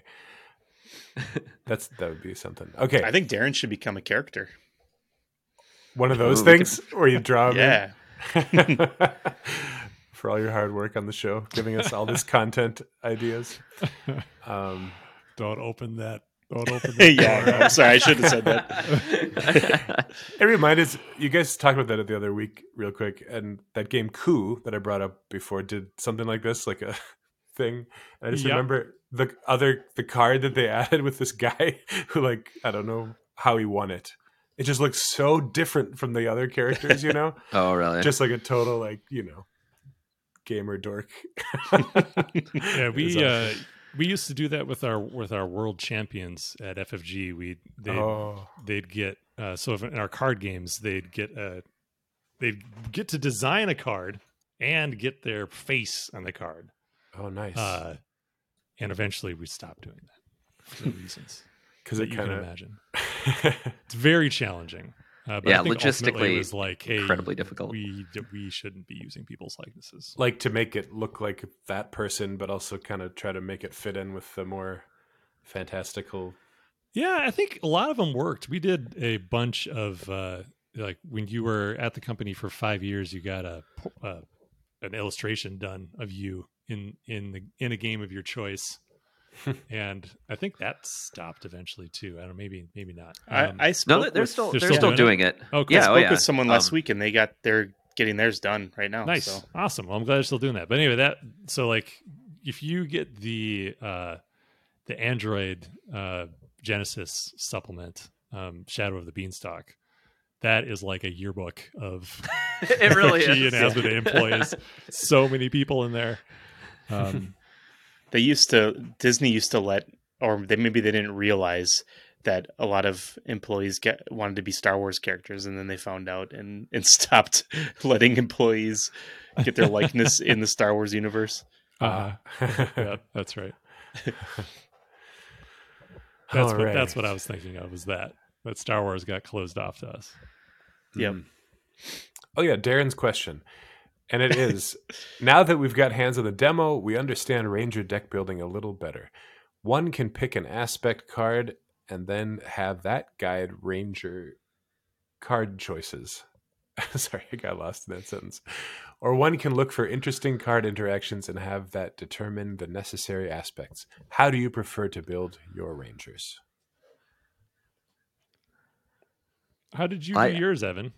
That's that would be something. Okay, I think Darren should become a character. one of those Ooh, we things where you draw. in. Yeah. <laughs> for all your hard work on the show, giving us all this content ideas. Um, Don't open that. Don't open <laughs> that. yeah. door. no, sorry, I should have said that. <laughs> it reminded us, you guys talked about that the other week, real quick, and that game Coup that I brought up before did something like this, like a <laughs> thing. And I just Yep. remember the other the card that they added with this guy who, like, I don't know how he won it. It just looks so different from the other characters, you know, oh really? just like a total, like, you know, gamer dork. Yeah, It's we uh, awesome. We used to do that with our with our world champions at FFG. We they oh, they'd get uh, so in our card games they'd get a they'd get to design a card and get their face on the card. oh, nice. Uh, and eventually we stopped doing that for reasons <laughs> Because it you kind can imagine. <laughs> It's very challenging. Uh, but Yeah, I think logistically it was like, hey, incredibly difficult. We we shouldn't be using people's likenesses. like to make it look like that person, but also kind of try to make it fit in with the more fantastical. Yeah, I think a lot of them worked. We did a bunch of uh, like when you were at the company for five years, you got a uh, an illustration done of you in in the in a game of your choice, <laughs> and I think that stopped eventually too. I don't know, maybe maybe not. Um, I, I no, spoke they're, they're with, still They're they're, still still, doing doing it. oh, cool. Yeah, I oh, spoke yeah. with someone last Um, week and they got they're getting theirs done right now. nice, So awesome. Well, I'm glad they're still doing that. But anyway, that so like if you get the uh, the Android uh, Genesys supplement, um, Shadow of the Beanstalk. That is like a yearbook of <laughs> it really <laughs> G is. and Asmodee employees. So many people in there. Um, they used to Disney used to let or they maybe they didn't realize that a lot of employees get wanted to be Star Wars characters and then they found out and and <laughs> stopped letting employees get their likeness in the Star Wars universe. uh, Uh, yeah, that's right. <laughs> That's All what right. that's what I was thinking of. Was that that Star Wars got closed off to us? Yep. Mm. Oh yeah, Darren's question. And it is now that we've got hands on the demo, we understand Ranger deck building a little better. one can pick an aspect card and then have that guide ranger card choices. <laughs> Sorry, I got lost in that sentence. Or one can look for interesting card interactions and have that determine the necessary aspects. How do you prefer to build your rangers? How did you I- do yours, Evan?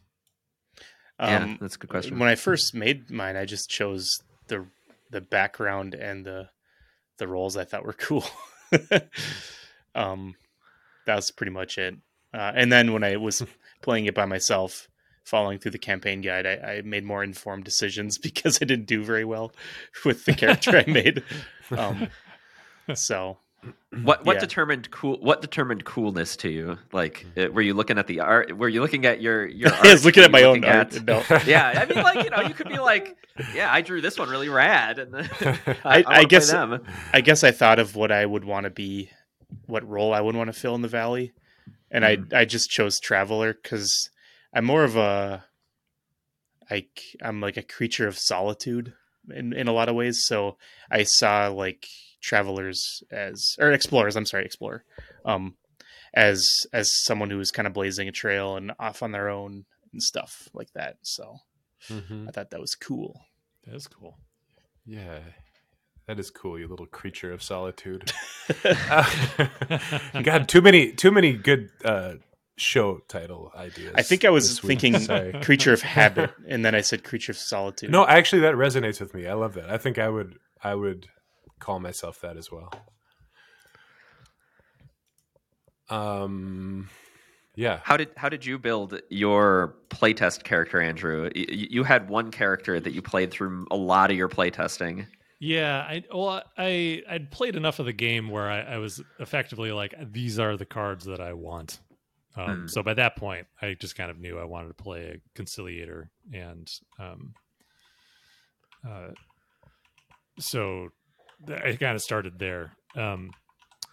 Yeah, Um, that's a good question. when I first made mine, I just chose the the background and the the roles I thought were <laughs> cool. um, that was pretty much it. Uh, and then when I was <laughs> playing it by myself, following through the campaign guide, I, I made more informed decisions <laughs> because I didn't do very well with the character I made. Um, so What what Yeah. determined cool? What determined coolness to you? Like, uh, were you looking at the art? Were you looking at your your? <laughs> I was art? looking at my own looking art. No. <laughs> yeah, I mean, like you know, you could be like, yeah, I drew this one really rad, and then <laughs> I- I, I guess-. I guess I thought of what I would want to be, what role I would want to fill in the valley, and Mhm. I I just chose traveler because I'm more of a like I'm like a creature of solitude in in a lot of ways. So I saw like travelers as or explorers. I'm sorry, explorer, um, as as someone who is kind of blazing a trail and off on their own and stuff like that. So Mhm. I thought that was cool. That is cool. Yeah, that is cool. You little creature of solitude. <laughs> <laughs> I God, too many, too many good uh, show title ideas. I think I was thinking <laughs> creature of habit, and then I said creature of solitude. No, actually, that resonates with me. I love that. I think I would, I would call myself that as well. Um, yeah. How did how did you build your playtest character, Andrew? Y- y- You had one character that you played through a lot of your playtesting. Yeah, I well, I I'd played enough of the game where I, I was effectively like, these are the cards that I want. Um, Hmm. So by that point, I just kind of knew I wanted to play a conciliator, and um, uh, so th- I kind of started there. Um,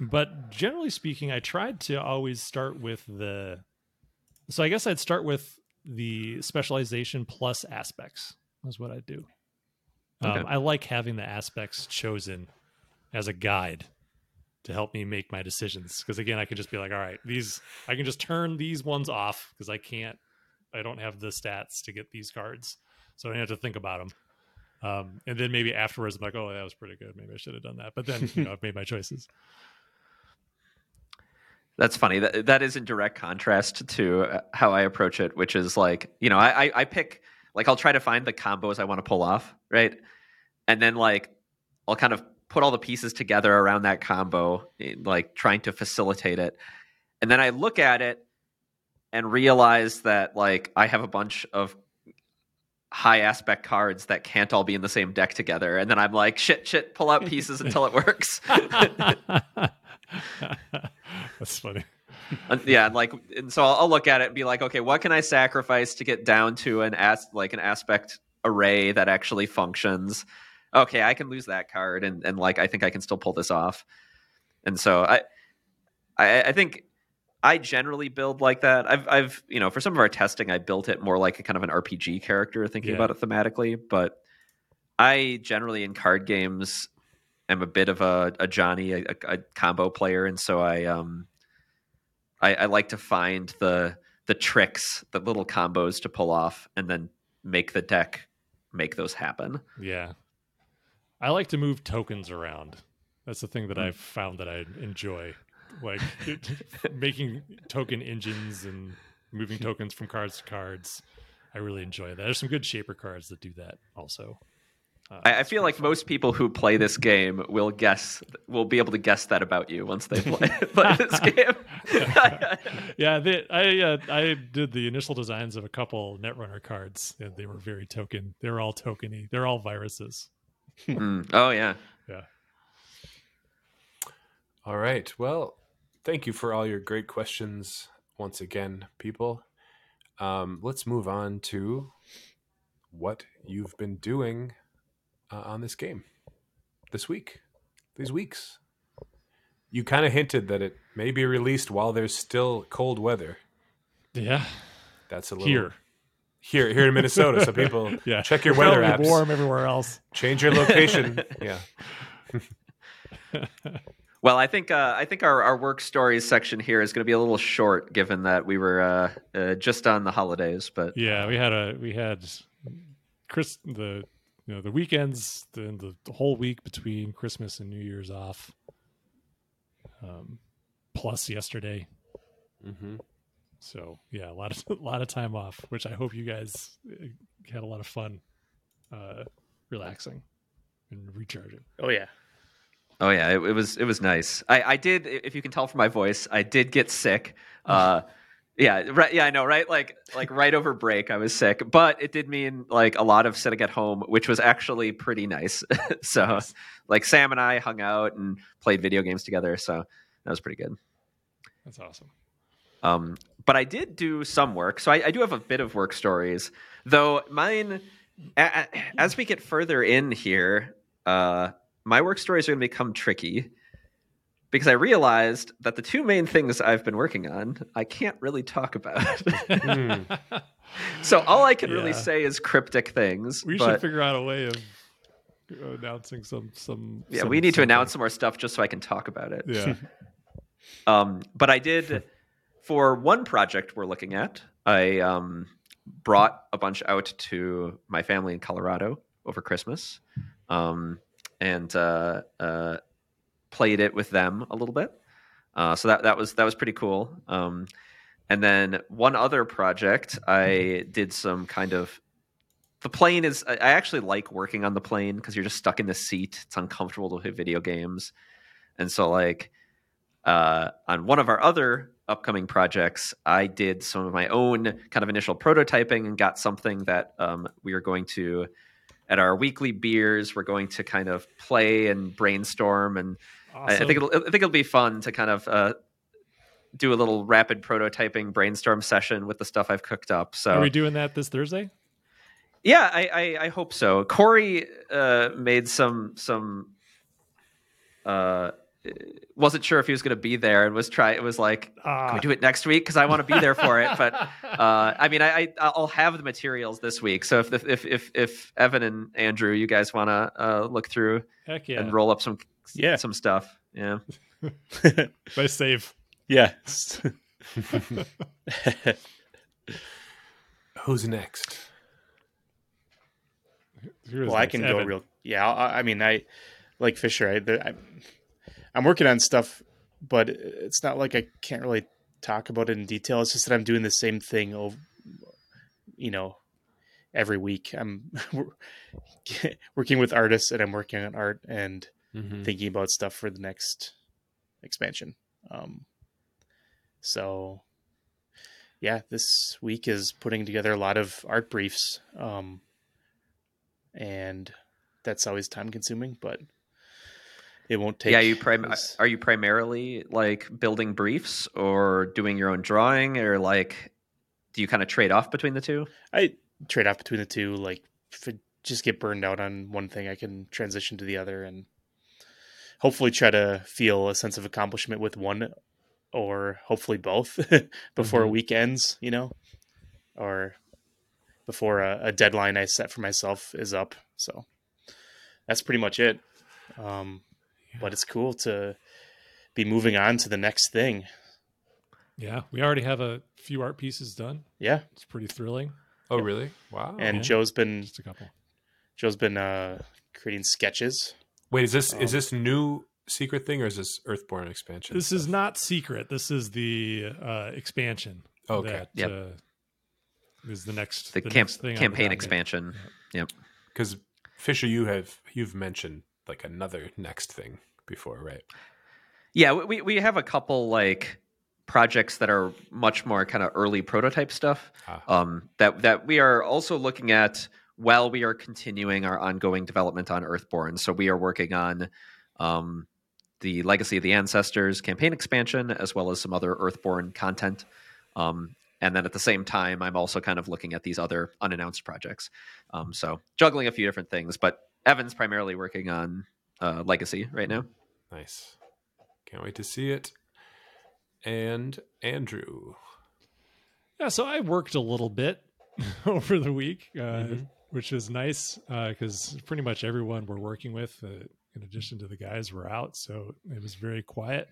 but generally speaking, I tried to always start with the. So I guess I'd start with the specialization plus aspects. Was what I'd do. Um, I like having the aspects chosen as a guide to help me make my decisions. Because again, I can just be like, all right, these I can just turn these ones off because I can't, I don't have the stats to get these cards, so I don't have to think about them. Um, and then maybe afterwards, I'm like, oh, that was pretty good. Maybe I should have done that. But then you know, I've made my choices. <laughs> That's funny. That that is in direct contrast to uh, how I approach it, which is like, you know, I I, I pick like I'll try to find the combos I want to pull off, right? And then like I'll kind of put all the pieces together around that combo, like trying to facilitate it. And then I look at it and realize that like I have a bunch of high aspect cards that can't all be in the same deck together. And then I'm like, shit, shit, pull out pieces until it works. <laughs> That's funny. And- yeah, and like, and so I'll, I'll look at it and be like, okay, what can I sacrifice to get down to an as like an aspect array that actually functions? Okay, I can lose that card, and and like I think I can still pull this off. And so I, I, I think I generally build like that. I've I've you know for some of our testing, I built it more like a kind of an RPG character, thinking Yeah. about it thematically. But I generally in card games am a bit of a, a Johnny, a, a combo player, and so I um I, I like to find the the tricks, the little combos to pull off, and then make the deck make those happen. Yeah. I like to move tokens around. That's the thing that Hmm. I've found that I enjoy. Like <laughs> making token engines and moving tokens from cards to cards. I really enjoy that. There's some good shaper cards that do that also. Uh, I, I feel like fun. most people who play this game will guess will be able to guess that about you once they play, <laughs> play this <laughs> game. yeah, they, I uh, I did the initial designs of a couple Netrunner cards, and they were very token. They were all tokeny. They're all viruses. Mm, Oh yeah, yeah. All right. Well, thank you for all your great questions once again, people. Um, let's move on to what you've been doing uh, on this game this week, these weeks. You kind of hinted that it may be released while there's still cold weather. Yeah, That's a little here. here here in Minnesota. So people <laughs> Yeah, check your weather probably apps. Warm everywhere else. Change your location. <laughs> yeah. <laughs> Well, I think uh, I think our, our work stories section here is going to be a little short, given that we were uh, uh, just on the holidays. But Yeah, we had a we had Chris the you know the weekends the the, the whole week between Christmas and New Year's off. Um, plus yesterday, Mm-hmm. so yeah, a lot of <laughs> a lot of time off, which I hope you guys uh, had a lot of fun, uh, relaxing and recharging. Oh yeah. Oh yeah, it, it was it was nice. I, I did, if you can tell from my voice, I did get sick. <laughs> Uh, yeah, right. Yeah, I know, right? Like like right over break, I was sick, but it did mean like a lot of sitting at home, which was actually pretty nice. <laughs> so Nice. like Sam and I hung out and played video games together, so that was pretty good. That's awesome. Um, but I did do some work, so I, I do have a bit of work stories. Though mine, a, a- as we get further in here, uh, my work stories are going to become tricky because I realized that the two main things I've been working on, I can't really talk about. Hmm. <laughs> so all I can really say is cryptic things. we but should figure out a way of announcing some some. yeah, some- we need to announce some more stuff just so I can talk about it. Yeah, <laughs> Um, but I did for one project we're looking at. I um, brought a bunch out to my family in Colorado over Christmas, um, and uh, uh, played it with them a little bit. Uh, so that that was that was pretty cool. Um, and then one other project, I did some kind of. The plane is. I I actually like working on the plane because you're just stuck in the seat. It's uncomfortable to play video games, and so like uh, on one of our other upcoming projects, I did some of my own kind of initial prototyping and got something that um, we are going to, at our weekly beers, we're going to kind of play and brainstorm. And I, I think it'll, I think it'll be fun to kind of uh, do a little rapid prototyping brainstorm session with the stuff I've cooked up. So Are we doing that this Thursday? yeah, I, I, I hope so. Corey uh, made some some. Uh, wasn't sure if he was going to be there and was try. It was like, can Ah. we do it next week? Because I want to be there for it. But <laughs> uh, I mean, I, I I'll have the materials this week. So if if if if Evan and Andrew, you guys want to uh, look through heck yeah, and roll up some Yeah. some stuff, yeah. <laughs> nice save. yeah. <laughs> Who's next? Who is well, I next? can go Evan. real. Yeah, I, I mean, I like Fisher. I, there- I, I'm working on stuff, but it's not like I can't really talk about it in detail. It's just that I'm doing the same thing over, you know, every week. I'm <laughs> working with artists, and I'm working on art and Mm-hmm. thinking about stuff for the next expansion. Um, so, yeah, this week is putting together a lot of art briefs, um, and that's always time consuming, but it won't take. yeah, you prim- are you primarily like building briefs or doing your own drawing or like do you kind of trade off between the two? I trade off between the two. Like, if I just get burned out on one thing, I can transition to the other and hopefully try to feel a sense of accomplishment with one or hopefully both <laughs> before a Mhm. week ends, you know, or before a, a deadline I set for myself is up. So that's pretty much it. Um, But it's cool to be moving on to the next thing. Yeah, we already have a few art pieces done. Yeah. It's pretty thrilling. Oh, really? Wow. And yeah. Joe's been Just a couple. Joe's been uh, creating sketches. Wait, is this is Um, this new secret thing or is this Earthborne expansion? This is not secret. This is the uh, expansion. Okay. That, Yep. uh, is the next The, the camp- next thing the campaign expansion? expansion. because Fisher, you have you've mentioned like another next thing before, right? Yeah, we we have a couple like projects that are much more kind of early prototype stuff. Ah. Um, that that we are also looking at while we are continuing our ongoing development on Earthborne. So we are working on um, the Legacy of the Ancestors campaign expansion as well as some other Earthborne content. Um, and then at the same time, I'm also kind of looking at these other unannounced projects. Um, so juggling a few different things, but Evan's primarily working on uh, Legacy right now. Nice. Can't wait to see it. And Andrew. Yeah, so I worked a little bit <laughs> over the week, uh, Mhm. which is nice because pretty much everyone we're working with uh, in addition to the guys were out, so it was very quiet.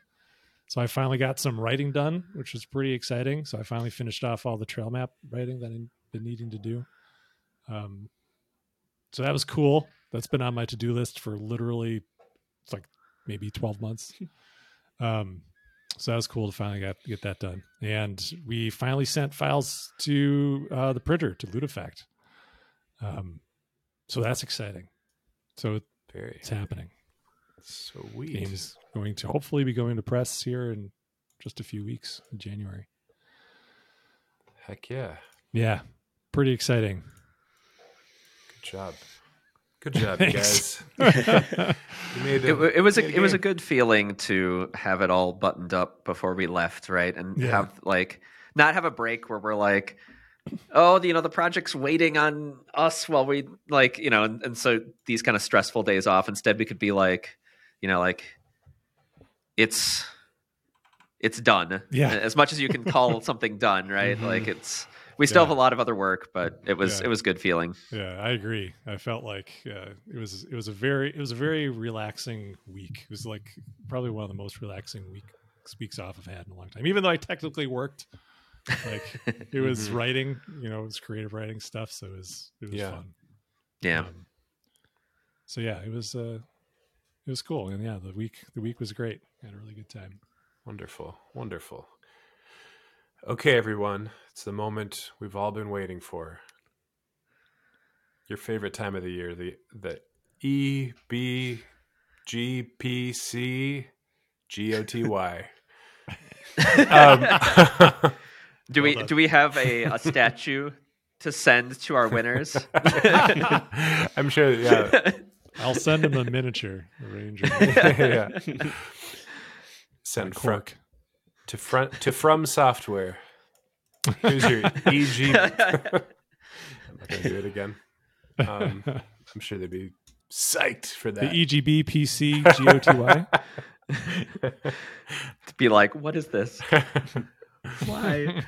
So I finally got some writing done, which was pretty exciting. So I finally finished off all the trail map writing that I've been needing to do. Um, so that was cool. That's been on my to do list for literally it's like maybe 12 months. <laughs> Um, so that was cool to finally get, get that done. And we finally sent files to uh, the printer to Ludo Fact. Um, so that's exciting. So Very it's happening. sweet. Game is going to hopefully be going to press here in just a few weeks in January. Heck yeah. Yeah, pretty exciting. Good job. Good job, you guys. <laughs> You made It, it was a made it was a good feeling to have it all buttoned up before we left, right? And Yeah. have like not have a break where we're like, oh, you know, the project's waiting on us while we like, you know, and, and so these kind of stressful days off. Instead, we could be like, you know, like it's it's done. Yeah. As much as you can call <laughs> something done, right? Mhm. Like it's we still Yeah. have a lot of other work, but it was Yeah. it was good feeling. Yeah, I agree. I felt like uh, it was it was a very it was a very relaxing week. It was like probably one of the most relaxing week weeks off I've had in a long time. Even though I technically worked, like it was Mhm. writing, you know, it was creative writing stuff, so it was it was Yeah. fun. Yeah. Um, so yeah, it was uh, it was cool, and yeah, the week the week was great. I had a really good time. Wonderful. Wonderful. Okay, everyone. It's the moment we've all been waiting for. Your favorite time of the year, the the E B G P C G O T Y. Um, <laughs> Do we on. do we have a, a statue to send to our winners? <laughs> I'm sure, yeah. <laughs> I'll send him a miniature a ranger yeah. Send from, cork. To front to from software. Here's your EG. <laughs> I'm not gonna do it again. Um, I'm sure they'd be psyched for that. The EGB PC GOTY. <laughs> to be like, what is this? <laughs> Why?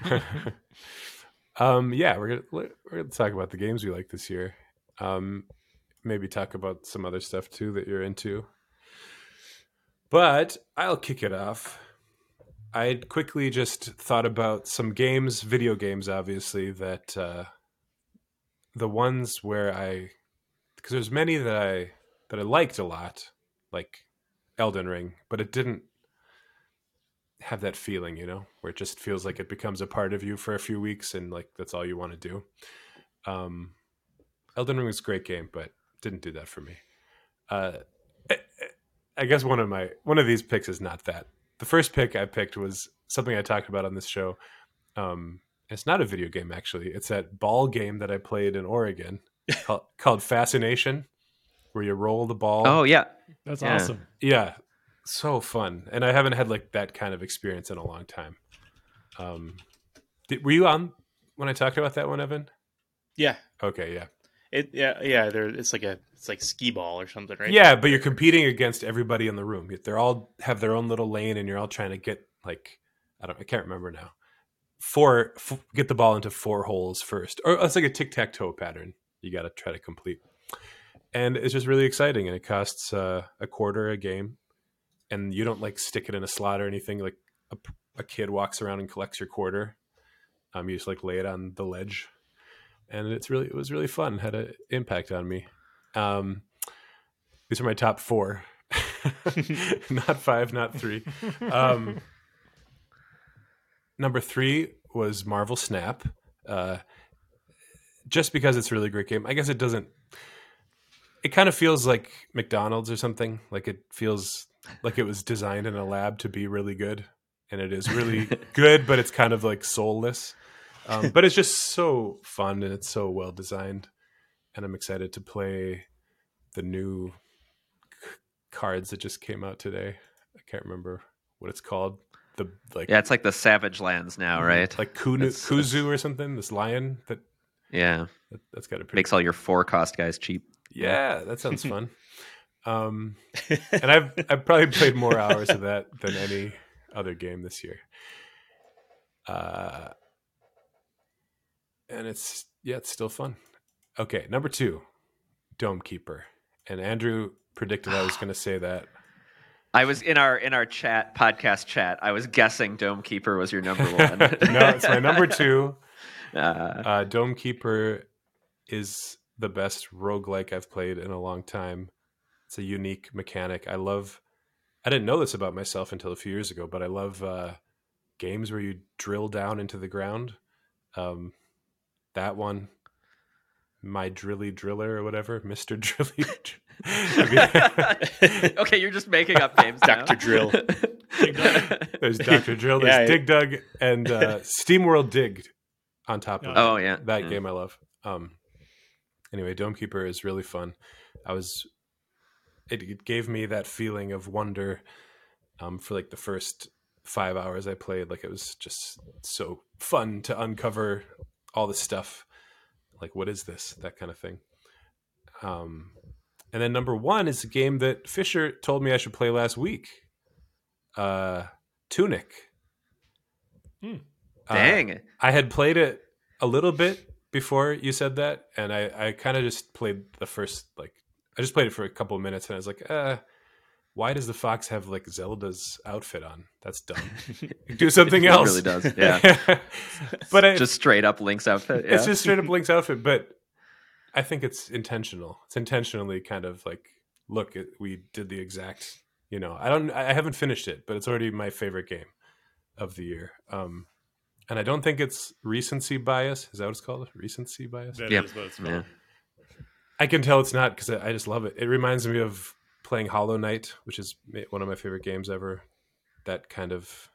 um, yeah, we're gonna we're gonna talk about the games we like this year. Um, maybe talk about some other stuff too that you're into. But I'll kick it off. I quickly just thought about some games, video games, obviously that uh, the ones where I because there's many that I that I liked a lot, like Elden Ring, but it didn't have that feeling, you know, where it just feels like it becomes a part of you for a few weeks and like that's all you want to do. Um, Elden Ring was a great game, but didn't do that for me. Uh, I- I guess one of my one of these picks is not that. The first pick I picked was something I talked about on this show. Um, it's not a video game actually. It's that ball game that I played in Oregon <laughs> called, called Fascination, where you roll the ball. Oh yeah, That's Yeah. awesome. Yeah, so fun, and I haven't had like that kind of experience in a long time. Um, did, were you on when I talked about that one, Evan? Yeah. Okay, yeah, It yeah yeah. There it's like a it's like skee ball or something, right? yeah, but you're competing against everybody in the room. They're all have their own little lane, and you're all trying to get like I don't, I can't remember now. Four, f- get the ball into four holes first, or it's like a tic tac toe pattern. You got to try to complete, and it's just really exciting. And it costs uh, a quarter a game, and you don't like stick it in a slot or anything. Like a, a kid walks around and collects your quarter. Um, you just like lay it on the ledge, and it's really it was really fun. Had an impact on me. Um, these are my top four, <laughs> not five, not three. Um, number three was Marvel Snap. Uh, just because it's a really great game. I guess it doesn't. It kind of feels like McDonald's or something. Like it feels like it was designed in a lab to be really good, and it is really <laughs> good, but it's kind of like soulless. Um, <laughs> but it's just so fun and it's so well designed, and I'm excited to play the new c- cards that just came out today. I can't remember what it's called. The like yeah. It's like the Savage Lands now, right? like Kunu, It's- Kuzu or something. This lion that, yeah, that that's got a pretty makes all your four cost guys cheap. yeah. That sounds <laughs> fun. um, <laughs> and I've I've probably played more hours of that than any other game this year. Uh, and it's yeah, it's still fun. Okay, number two, Dome Keeper, and Andrew predicted I was <sighs> going to say that. I was in our in our chat podcast chat. I was guessing Dome Keeper was your number one. <laughs> no, it's my number two. <laughs> Uh, Uh, Dome Keeper is the best roguelike I've played in a long time. It's a unique mechanic. I love. I didn't know this about myself until a few years ago, but I love uh, games where you drill down into the ground. Um, that one, my Drilly Driller or whatever, <laughs> Mister Drilly. I <laughs> okay, you're just making up names. Dr. Drill. <laughs> There's Doctor Drill. There's Yeah, Dig Dug and uh, SteamWorld Digged on top of it. Oh yeah, that yeah. game I love. Um, anyway, Dome Keeper is really fun. I was, it, it gave me that feeling of wonder um, for like the first five hours I played. Like it was just so fun to uncover all this stuff. Like, what is this? That kind of thing. Um, and then number one is a game that Fisher told me I should play last week. Uh, Tunic. Hmm. Uh, I had played it a little bit before you said that, and I, I kind of just played the first like I just played it for a couple of minutes, and I was like, uh, why does the fox have like Zelda's outfit on? That's dumb. <laughs> Do something else. It else. really does, yeah. <laughs> but I, just straight up Link's outfit. Yeah. it's just straight up <laughs> Link's outfit, but I think it's intentional. It's intentionally kind of like, look, it, we did the exact. You know, I don't. I haven't finished it, but it's already my favorite game of the year. Um, and I don't think it's recency bias. Is that what it's called? Recency bias. That Yep. is what it's Yeah. I can tell it's not because I I just love it. It reminds me of playing Hollow Knight, which is one of my favorite games ever. That kind of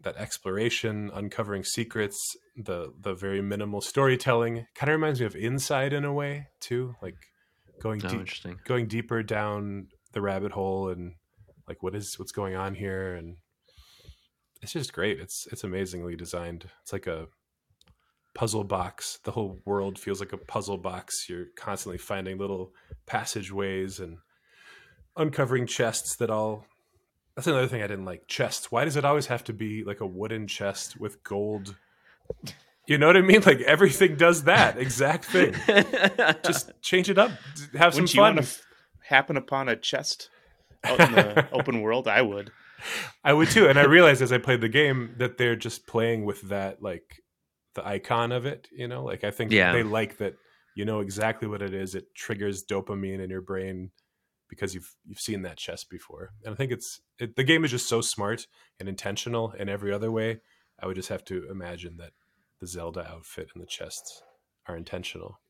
that exploration, uncovering secrets, the the very minimal storytelling kind of reminds me of Inside in a way too, like going Oh, deep, interesting. going deeper down the rabbit hole and like what is what's going on here and it's just great. It's it's amazingly designed. It's like a puzzle box. The whole world feels like a puzzle box. You're constantly finding little passageways and uncovering chests that all that's another thing I didn't like. Chests. Why does it always have to be like a wooden chest with gold? You know what I mean? <laughs> Like everything does that exact thing. <laughs> Just change it up. Have some Wouldn't you fun. to f- happen upon a chest out in the <laughs> open world? I would. I would too. And I realized as I played the game that they're just playing with that, like the icon of it. You know, like I think Yeah. they like that. You know exactly what it is. It triggers dopamine in your brain because you've you've seen that chest before. And I think it's it, the game is just so smart and intentional in every other way. I would just have to imagine that the Zelda outfit and the chests are intentional.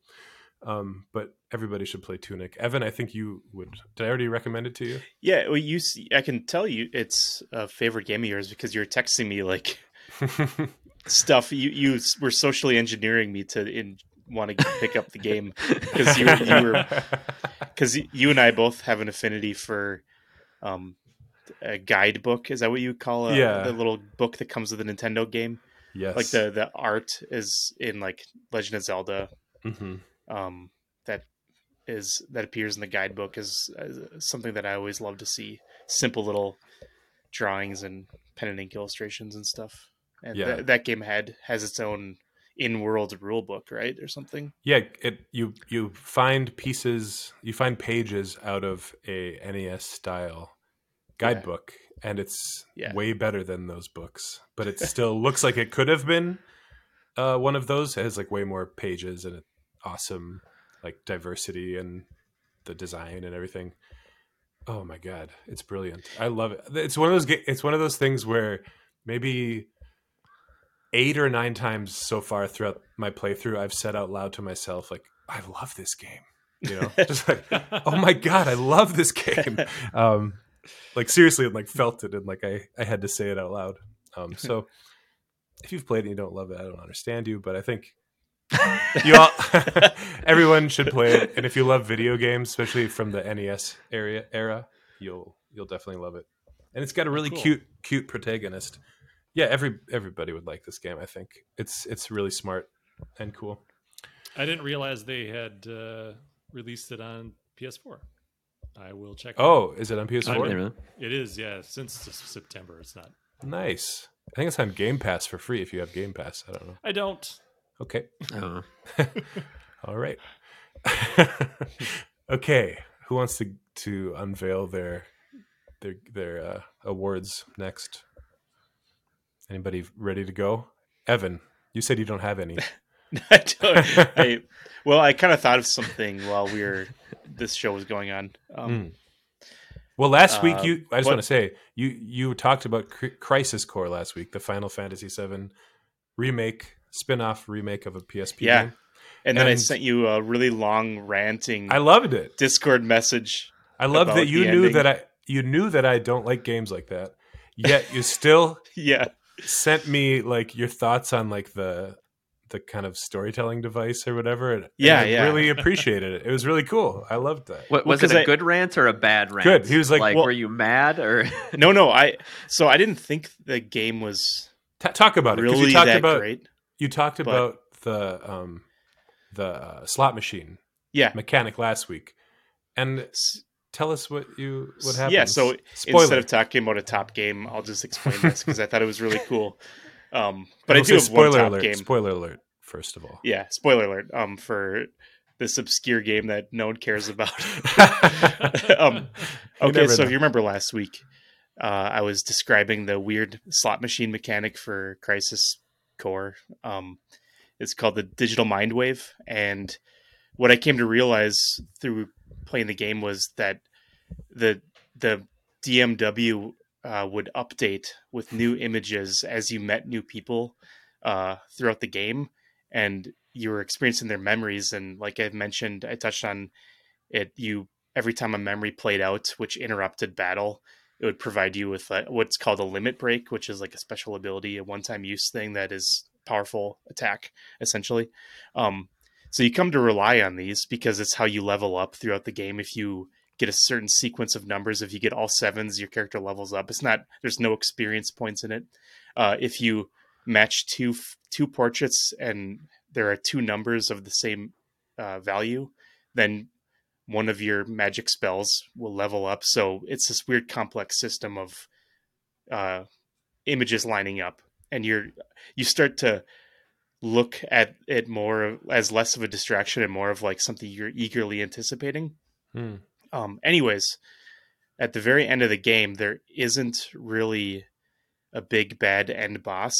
Um, but everybody should play Tunic. Evan, I think you would. Did I already recommend it to you? Yeah, well, you. See, I can tell you it's a favorite game of yours because you're texting me like <laughs> stuff. You you were socially engineering me to in, want to pick up the game because you, you were because <laughs> you and I both have an affinity for um a guidebook. Is that what you call a, Yeah. the little book that comes with a Nintendo game? yes. Like the the art is in like Legend of Zelda. hmm Um, that is that appears in the guidebook is, is something that I always love to see. Simple little drawings and pen and ink illustrations and stuff. And Yeah. that, that game had has its own in-world rule book, right, or something. Yeah, it you you find pieces, you find pages out of a NES style guidebook, and it's Yeah. way better than those books. But it <laughs> still looks like it could have been uh, one of those. It has like way more pages and awesome like diversity and the design and everything. Oh my god, it's brilliant! I love it. It's one of those. It's one of those things where maybe eight or nine times so far throughout my playthrough, I've said out loud to myself, like, I love this game. You know, <laughs> just like, oh my god, I love this game. <laughs> Um, like seriously, and like felt it and like I I had to say it out loud. Um, so if you've played it and you don't love it, I don't understand you, but I think <laughs> you all everyone should play it. And if you love video games, especially from the NES area era, you'll you'll definitely love it. And it's got a really Cool. cute cute protagonist. Yeah, every everybody would like this game. I think it's it's really smart and cool. I didn't realize they had uh, released it on PS4. I will check. it Oh, is it on PS4? didn't- Really? It is, yeah. Since September, it's not. Nice. I think it's on Game Pass for free if you have Game Pass. I don't know. I don't. Okay. Oh. <laughs> All right. <laughs> okay. Who wants to to unveil their their their uh, awards next. Anybody ready to go? Evan, you said you don't have any. <laughs> I don't, I, well, I kind of thought of something while we were this show was going on. Um, Mm. Well, last week Uh, you I just what- want to say you you talked about Cri- Crisis Core last week, the Final Fantasy VII remake, spin-off remake of a PSP Yeah. game. and then I sent you a really long ranting I loved it. Discord message. I love that you knew ending. that I you knew that I don't like games like that. Yet you still <laughs> Yeah, sent me like your thoughts on like the the kind of storytelling device or whatever. And, and Yeah, I yeah. really <laughs> appreciated it. It was really cool. I loved that. What, Well, was it 'cause a I- good rant or a bad rant? Good. He was like, like well- were you mad or? <laughs> no, no. I so I didn't think the game was T- talk about it 'cause really you talked that about great. you talked but- about the um the uh, slot machine Yeah, mechanic last week, and S- tell us what you what happened. Yeah, so Spoiler. instead of talking about a top game, I'll just explain this because I thought it was really <laughs> cool. Um, but I We'll do say have one spoiler top alert. game. Spoiler alert. First of all, yeah, spoiler alert. Um, for this obscure game that no one cares about. <laughs> um, okay, so know. if you remember last week, uh, I was describing the weird slot machine mechanic for Crisis Core. Um, it's called the Digital Mind Wave, and what I came to realize through playing the game was that the the DMW uh, would update with new <laughs> images as you met new people uh, throughout the game, and you were experiencing their memories. And like I mentioned, I touched on it. You every time a memory played out, which interrupted battle, it would provide you with a, what's called a limit break, which is like a special ability, a one-time use thing that is powerful attack essentially. Um, so you come to rely on these because it's how you level up throughout the game. If you get a certain sequence of numbers, if you get all sevens, your character levels up. It's not there's no experience points in it. Uh, if you match two two portraits and there are two numbers of the same uh, value, then one of your magic spells will level up. So it's this weird complex system of uh, images lining up, and you're you start to look at it more as less of a distraction and more of like something you're eagerly anticipating. Hmm. Um, anyways, at the very end of the game, there isn't really a big bad end boss.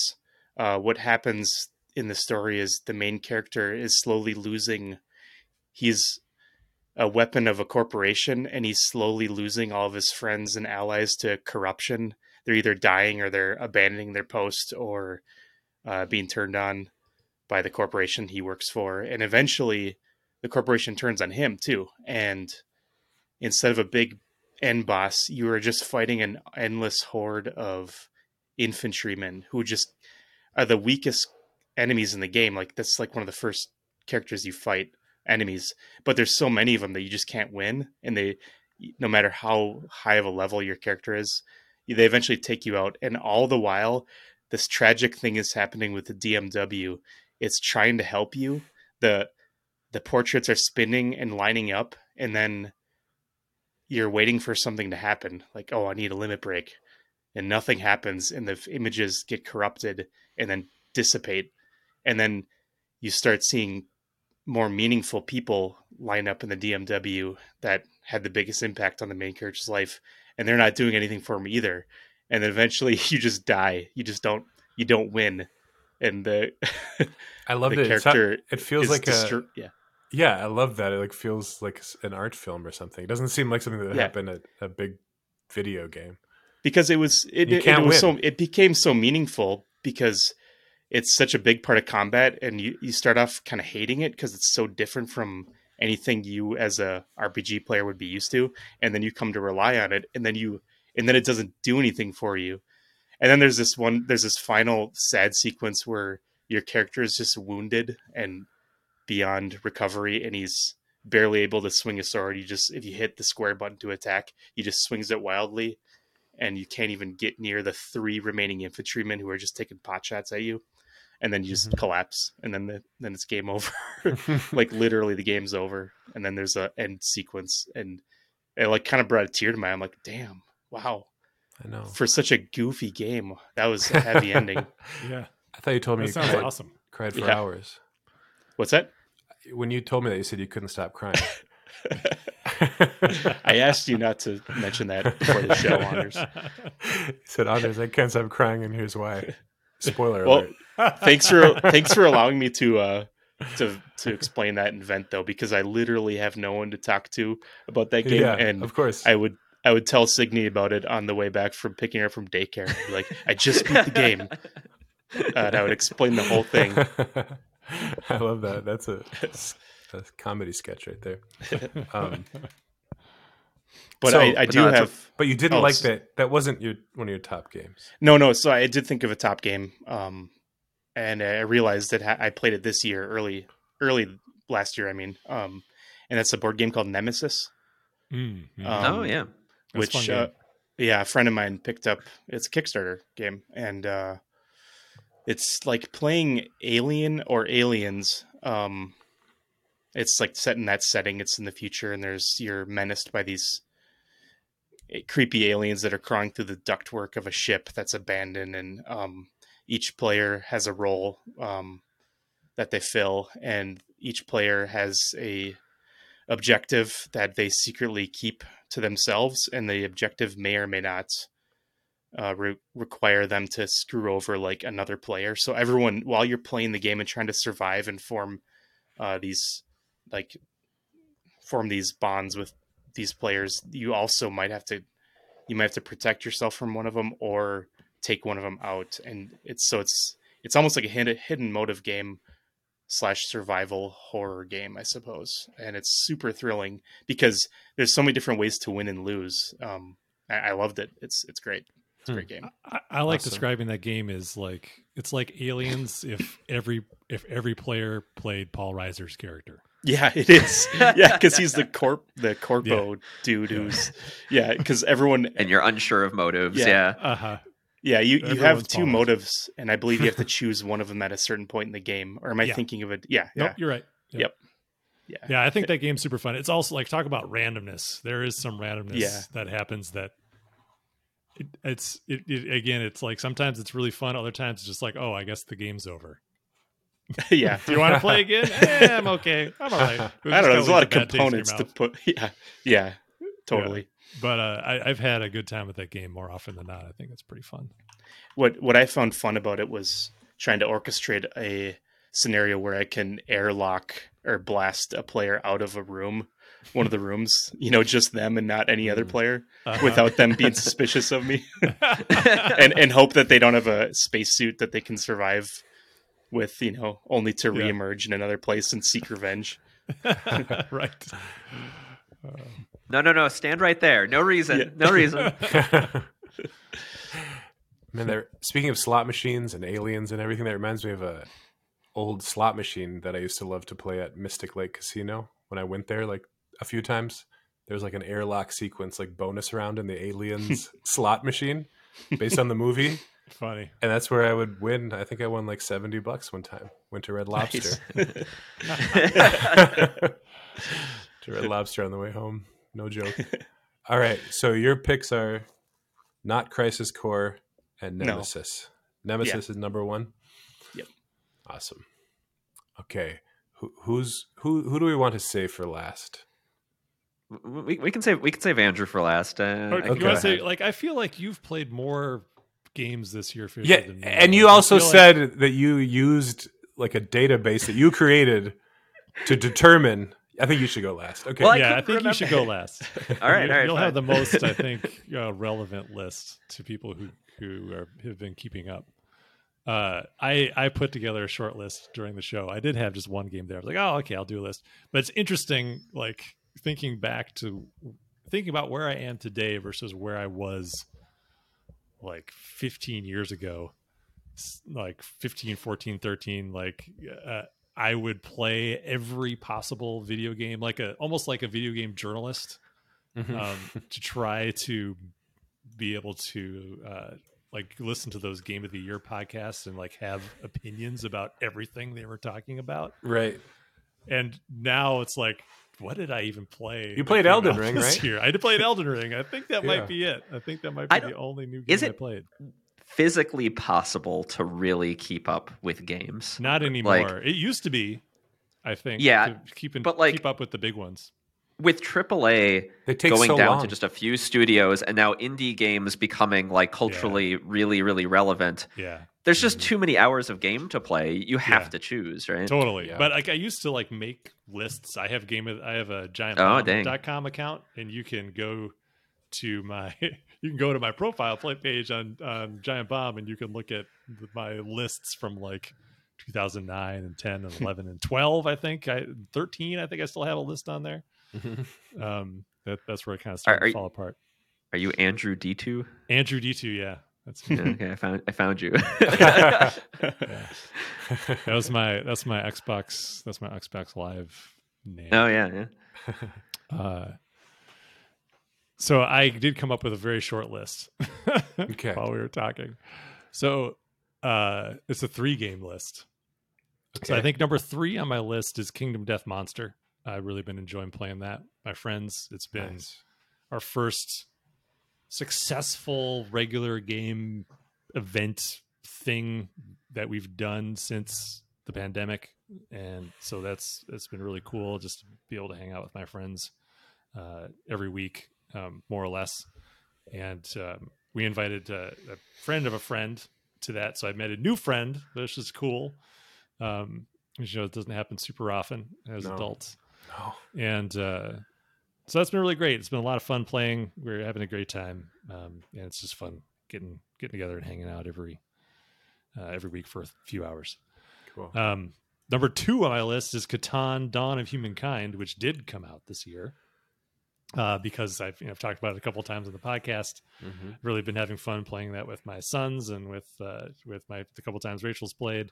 Uh, what happens in the story is the main character is slowly losing. He's a weapon of a corporation, and he's slowly losing all of his friends and allies to corruption. They're either dying or they're abandoning their post or uh, being turned on by the corporation he works for. And eventually, the corporation turns on him too. And instead of a big end boss, you are just fighting an endless horde of infantrymen who just are the weakest enemies in the game. Like that's like one of the first characters you fight enemies, but there's so many of them that you just can't win. And they, no matter how high of a level your character is, they eventually take you out. And all the while, this tragic thing is happening with the DMW. It's trying to help you. the The portraits are spinning and lining up, and then you're waiting for something to happen. Like, oh, I need a limit break, and nothing happens, and the images get corrupted and then dissipate, and then you start seeing more meaningful people line up in the DMW that had the biggest impact on the main character's life, and they're not doing anything for him either. And then eventually, <laughs> you just die. You just don't. You don't win, and the I <laughs> love the it. Not- character it feels like a yeah. yeah. I love that. It like feels like an art film or something. It doesn't seem like something that would Yeah. happen at a big video game. because it was it, it, it was so it became so meaningful because it's such a big part of combat and you, you start off kind of hating it because it's so different from anything you as a rpg player would be used to and then you come to rely on it and then you and then it doesn't do anything for you and then there's this one there's this final sad sequence where your character is just wounded and beyond recovery and he's barely able to swing a sword you just if you hit the square button to attack he just swings it wildly and you can't even get near the three remaining infantrymen who are just taking pot shots at you and then you just Mhm. collapse and then the, then it's game <laughs> over <laughs> like literally the game's over and then there's a end sequence and it like kind of brought a tear to my eye. i'm like damn wow I know. for such a goofy game that was a heavy ending <laughs> Yeah, I thought you told me that you sounds cried, awesome. cried for Yeah. hours. what's that When you told me that, you said you couldn't stop crying. <laughs> <laughs> I asked you not to mention that before the show, Anders. he said, Anders, I can't stop crying, and here's why. Spoiler Well, alert. thanks for thanks for allowing me to uh to to explain that invent though, because I literally have no one to talk to about that game, Yeah, and of course. I would I would tell Signy about it on the way back from picking her up from daycare. Like, I just beat the game, uh, <laughs> and I would explain the whole thing. <laughs> I love that. That's a, a comedy sketch right there. <laughs> Um, But So- I, I but do no, that's have but you didn't Oh, like that. That wasn't your one of your top games. no no. So I did think of a top game, um, and I realized that I played it this year, early early last year. I mean, um, and that's a board game called Nemesis. Mm, mm. Um, oh yeah. That's which uh, yeah a friend of mine picked up it's a kickstarter game and uh it's like playing alien or aliens um it's like set in that setting it's in the future and there's you're menaced by these eh, creepy aliens that are crawling through the ductwork of a ship that's abandoned and um each player has a role um that they fill and each player has a objective that they secretly keep to themselves, and the objective may or may not uh, re- require them to screw over like another player. So everyone, while you're playing the game and trying to survive and form uh, these like form these bonds with these players, you also might have to you might have to protect yourself from one of them or take one of them out, and it's so it's it's almost like a hidden, hidden motive game slash survival horror game, I suppose. And it's super thrilling because there's so many different ways to win and lose. Um, I, I loved it. It's it's great. It's a Hmm. great game. I, I like Awesome. describing that game as like it's like aliens if every if every player played Paul Reiser's character. Yeah, it is. <laughs> Yeah, because he's the corp the corpo dude who's yeah. Because everyone And you're unsure of motives. Yeah. Yeah. Uh huh. Yeah you you have two Paul motives, and I believe you have to <laughs> choose one of them at a certain point in the game. Or am I Yeah. thinking of it? Yeah, Nope, yeah, you're right. Yep. yeah. Yeah, I think <laughs> that game's super fun. It's also like talk about randomness. There is some randomness Yeah. that happens that it, it's it, it again. It's like sometimes it's really fun. Other times it's just like, oh, I guess the game's over. <laughs> yeah. Do you want to play again? eh, I'm okay. I'm all right. I don't know. There's a lot of components to to. put. Yeah, yeah, totally. But uh, I, I've had a good time with that game more often than not. I think it's pretty fun. what what I found fun about it was trying to orchestrate a scenario where I can airlock or blast a player out of a room, one of the rooms, you know, just them and not any other Mm. player, Uh-huh. without them being <laughs> suspicious of me, <laughs> and and hope that they don't have a spacesuit that they can survive with, you know, only to Yeah. reemerge in another place and seek revenge. <laughs> right. No, no, no. Stand right there. No reason. Yeah. No reason. <laughs> <laughs> Man, they're Speaking of slot machines and aliens and everything, that reminds me of a old slot machine that I used to love to play at Mystic Lake Casino when I went there like a few times. There's like an airlock sequence, like bonus round in the aliens <laughs> slot machine, based on the movie, Funny. and that's where I would win. I think I won like seventy bucks one time. Went to Red Lobster. to Red Lobster on the way home. No joke. <laughs> All right, so your picks are not Crisis Core and No. Nemesis. Nemesis is number one. Yep. Awesome. Okay, who, who's who? Who do we want to save for last? we, we can save we can save Andrew for last. Uh, Or, I you can want go to say like I feel like you've played more games this year, Fisher, Yeah, than me. and you also feel like- said that you used like a database that you created to determine. I think you should go last. Okay. Well, yeah, I couldn't think you should go last. <laughs> All right, You- all right, You'll have the most, I <laughs> think, uh, relevant list to people who who are, have been keeping up. Uh, I I put together a short list during the show. I did have just one game there. I was like, oh, okay, I'll do a list. But it's interesting, like thinking back to thinking about where I am today versus where I was like 15 years ago like 15 14 13 like uh, i would play every possible video game like a almost like a video game journalist Mhm. um, <laughs> to try to be able to uh, like listen to those game of the year podcasts and like have opinions about everything they were talking about right. and now it's like what did i even play You played Elden Ring, this right? year? i did play Elden Ring. I think that Yeah. might be it. I think that might be the only new game is I it- played. Physically possible to really keep up with games. Not anymore. it used to be, I think. Yeah, to keep in, but, like- keep up with the big ones. with AAA They take going so down long. to just a few studios and now indie games becoming like culturally really really relevant. Yeah, There's just Mhm. too many hours of game to play. You have Yeah. to choose, right? totally. Yeah. But like I used to like make lists. I have game of I have a giant Oh, dang. giantbomb.com account and you can go to my <laughs> you can go to my profile page on on Giant Bomb and you can look at my lists from like 2009 and 10 and <laughs> 11 and 12 I think I 13 I think I still have a list on there. <laughs> Um that, that's where it kind of started are to you- fall apart. Are you Andrew D2? Andrew D2 yeah. That's Yeah, <laughs> okay, I found I found you. yeah. That was my that's my Xbox that's my Xbox Live name. oh yeah, yeah. Uh, so I did come up with a very short list <laughs> Okay. while we were talking. So uh, it's a three game list. So I think number three on my list is Kingdom Death Monster. I've really been enjoying playing that. My friends, it's been Nice. our first successful regular game event thing that we've done since the pandemic and so that's it's been really cool just to be able to hang out with my friends uh, every week um, more or less and um, we invited uh, a friend of a friend to that so i met a new friend which is cool um, you know it doesn't happen super often as No. adults No. and uh, so that's been really great. It's been a lot of fun playing. We're having a great time, um, and it's just fun getting getting together and hanging out every uh, every week for a few hours. Cool. Um, number two on my list is Catan: Dawn of Humankind, which did come out this year. Uh, because I've you know, I've talked about it a couple of times on the podcast. hmm Really been having fun playing that with my sons and with uh, with my the couple times Rachel's played.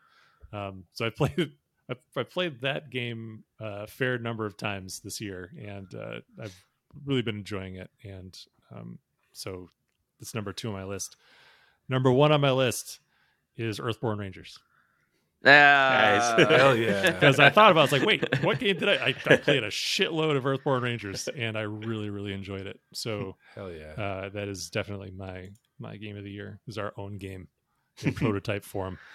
Um, so I <laughs> played I, I played that game a fair number of times this year, and uh, I've really been enjoying it. And um, so it's number two on my list. Number one on my list is Earthborne Rangers Ah, <laughs> Hell yeah. because I thought about it, I was like, wait, what game did I, I? I played a shitload of Earthborne Rangers, and I really really enjoyed it. So <laughs> Hell yeah. uh, that is definitely my my game of the year. Is our own game in prototype form. <laughs>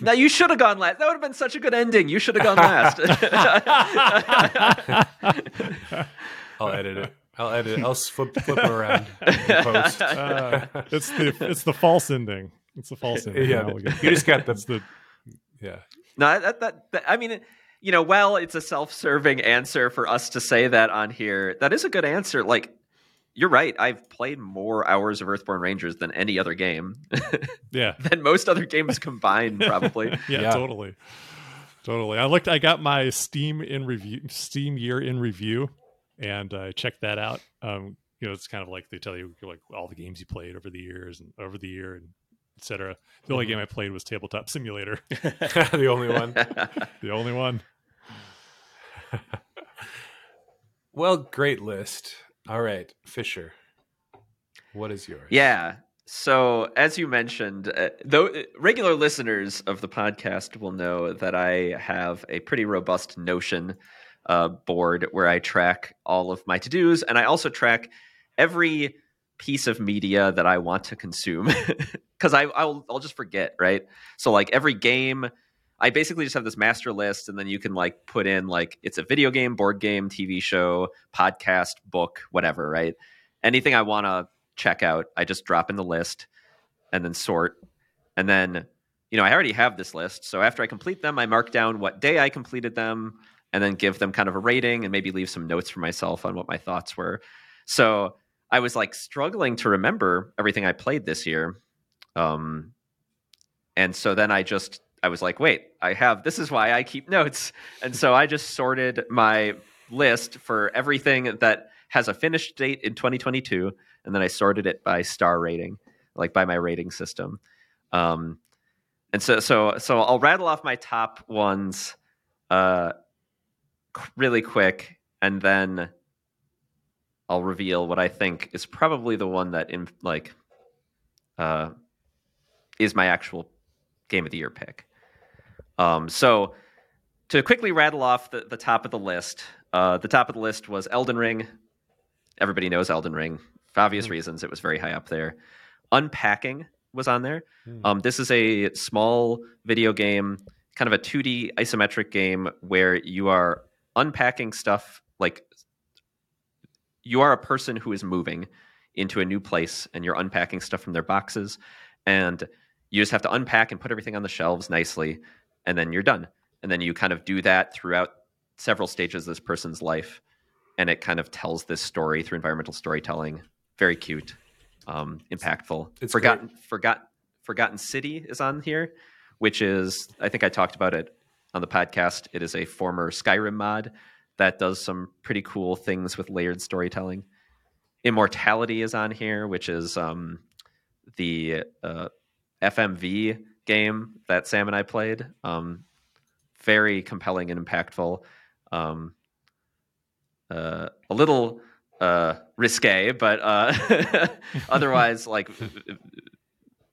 Now you should have gone last. That would have been such a good ending. You should have gone last. I'll edit it. I'll edit it. I'll flip flip it around in post. Uh, it's the it's the false ending. It's the false ending. yeah, Now we get- you just got the the yeah. no, that, that, that I mean, you know, well, it's a self-serving answer for us to say that on here. That is a good answer. Like, you're right. I've played more hours of Earthborne Rangers than any other game, <laughs> yeah than most other games <laughs> combined, probably. yeah, Yeah. totally totally. I looked. I got my Steam in review Steam year in review, and I checked that out. Um, you know, it's kind of like they tell you like all the games you played over the years and over the year and etc. The only Mhm. game I played was Tabletop Simulator, <laughs> <laughs> the only one. <laughs> the only one. Well, great list. All right, Fisher. What is yours? Yeah. So, as you mentioned, uh, though regular listeners of the podcast will know that I have a pretty robust Notion uh, board where I track all of my to dos, and I also track every piece of media that I want to consume <laughs> because I I'll, I'll just forget, right? So, like every game, I basically just have this master list, and then you can like put in like it's a video game, board game, TV show, podcast, book, whatever, right? Anything I want to check out, I just drop in the list and then sort. And then, you know, I already have this list. So after I complete them, I mark down what day I completed them and then give them kind of a rating and maybe leave some notes for myself on what my thoughts were. So I was like struggling to remember everything I played this year. Um, and so then I just, I was like, wait, I have, this is why I keep notes. And so I just sorted my list for everything that has a finished date in 2022 and then I sorted it by star rating, like by my rating system. Um, and so, so, so I'll rattle off my top ones, uh, really quick, and then I'll reveal what I think is probably the one that, in like, uh, is my actual game of the year pick. Um, so to quickly rattle off the, the top of the list, uh, the top of the list was Elden Ring. Everybody knows Elden Ring for obvious Mm. reasons. It was very high up there. Unpacking was on there. Mm. Um, this is a small video game, kind of a 2D isometric game where you are unpacking stuff like you are a person who is moving into a new place and you're unpacking stuff from their boxes and you just have to unpack and put everything on the shelves nicely and then you're done. And then you kind of do that throughout several stages of this person's life and it kind of tells this story through environmental storytelling. Very cute um, impactful. It's forgotten forgot forgotten city is on here which is i think i talked about it on the podcast. It is a former skyrim mod that does some pretty cool things with layered storytelling immortality is on here which is um, the uh, fmv game that sam and i played um, very compelling and impactful um, uh, a little uh, risque, but uh, <laughs> otherwise, like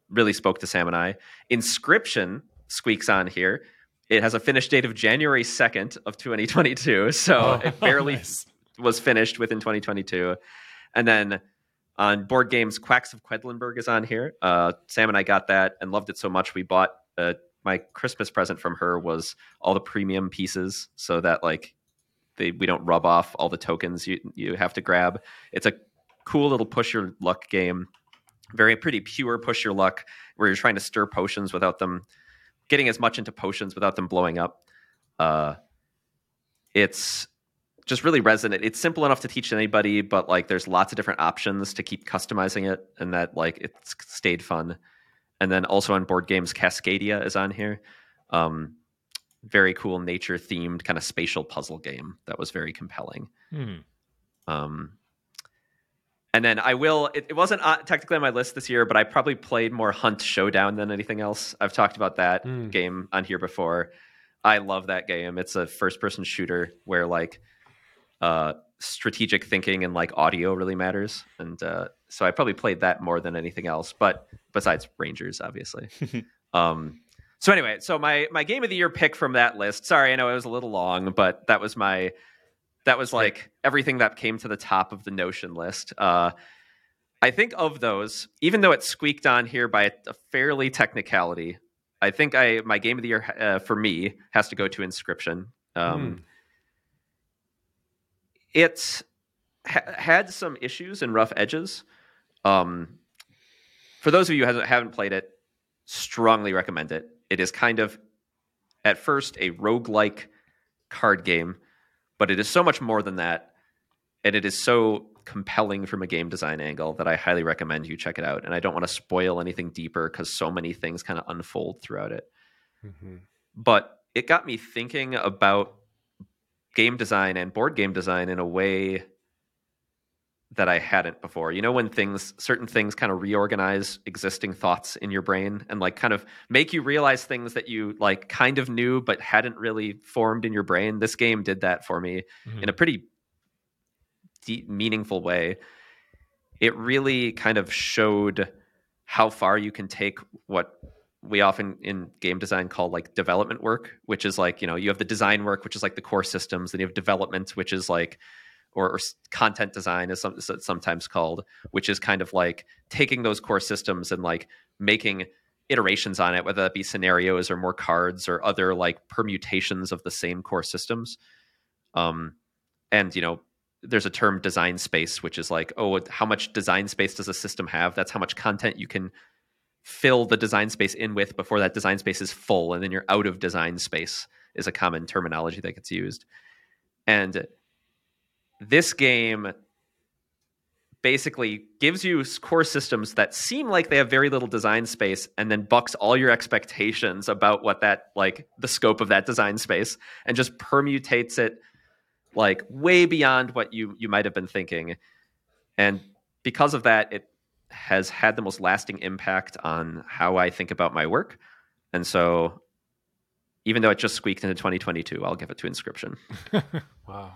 really spoke to Sam and I. Inscryption squeaks on here. It has a finish date of January second of 2022, <laughs> so Oh, it barely nice. was finished within 2022. And then on board games, Quacks of Quedlinburg is on here. Uh, Sam and I got that and loved it so much we bought. Uh, my Christmas present from her was all the premium pieces, so that like they we don't rub off all the tokens you you have to grab. It's a cool little push your luck game, very pretty pure push your luck where you're trying to stir potions without them getting as much into potions without them blowing up. Uh, it's just really resonant. It's simple enough to teach anybody, but like there's lots of different options to keep customizing it, and that like it's stayed fun. And then also on board games, Cascadia is on here. Um, very cool nature themed kind of spatial puzzle game that was very compelling. Hmm. Um, and then I will. It, it wasn't uh, technically on my list this year, but I probably played more Hunt Showdown than anything else. I've talked about that Hmm. game on here before. I love that game. It's a first-person shooter where like uh, strategic thinking and like audio really matters, and uh, so I probably played that more than anything else. But besides Rangers, obviously. <laughs> um, so anyway, so my my game of the year pick from that list. Sorry, I know it was a little long, but that was my that was like everything that came to the top of the Notion list. Uh, I think of those, even though it squeaked on here by a, fairly technicality, I think I my game of the year uh, for me has to go to Inscryption. Um, It ha- had some issues and rough edges. Um, for those of you who haven't played it, strongly recommend it. It is kind of, at first, a roguelike card game, but it is so much more than that. And it is so compelling from a game design angle that I highly recommend you check it out. And I don't want to spoil anything deeper because so many things kind of unfold throughout it. Mhm. But it got me thinking about game design and board game design in a way that I hadn't before. You know, when things, certain things kind of reorganize existing thoughts in your brain and like kind of make you realize things that you like kind of knew but hadn't really formed in your brain. This game did that for me Mhm. in a pretty deep, meaningful way. It really kind of showed how far you can take what we often in game design call like development work, which is like, you know, you have the design work, which is like the core systems, then you have development, which is like, or, or content design is some, sometimes called, which is kind of like taking those core systems and like making iterations on it, whether that be scenarios or more cards or other like permutations of the same core systems. Um, and you know, there's a term design space, which is like, oh, how much design space does a system have? That's how much content you can fill the design space in with before that design space is full, and then you're out of design space is a common terminology that gets used. And this game basically gives you core systems that seem like they have very little design space and then bucks all your expectations about what that like the scope of that design space and just permutates it like way beyond what you you might have been thinking. And because of that it has had the most lasting impact on how i think about my work. And so even though it just squeaked into 2022 i'll give it to inscryption. <laughs> <laughs> Wow.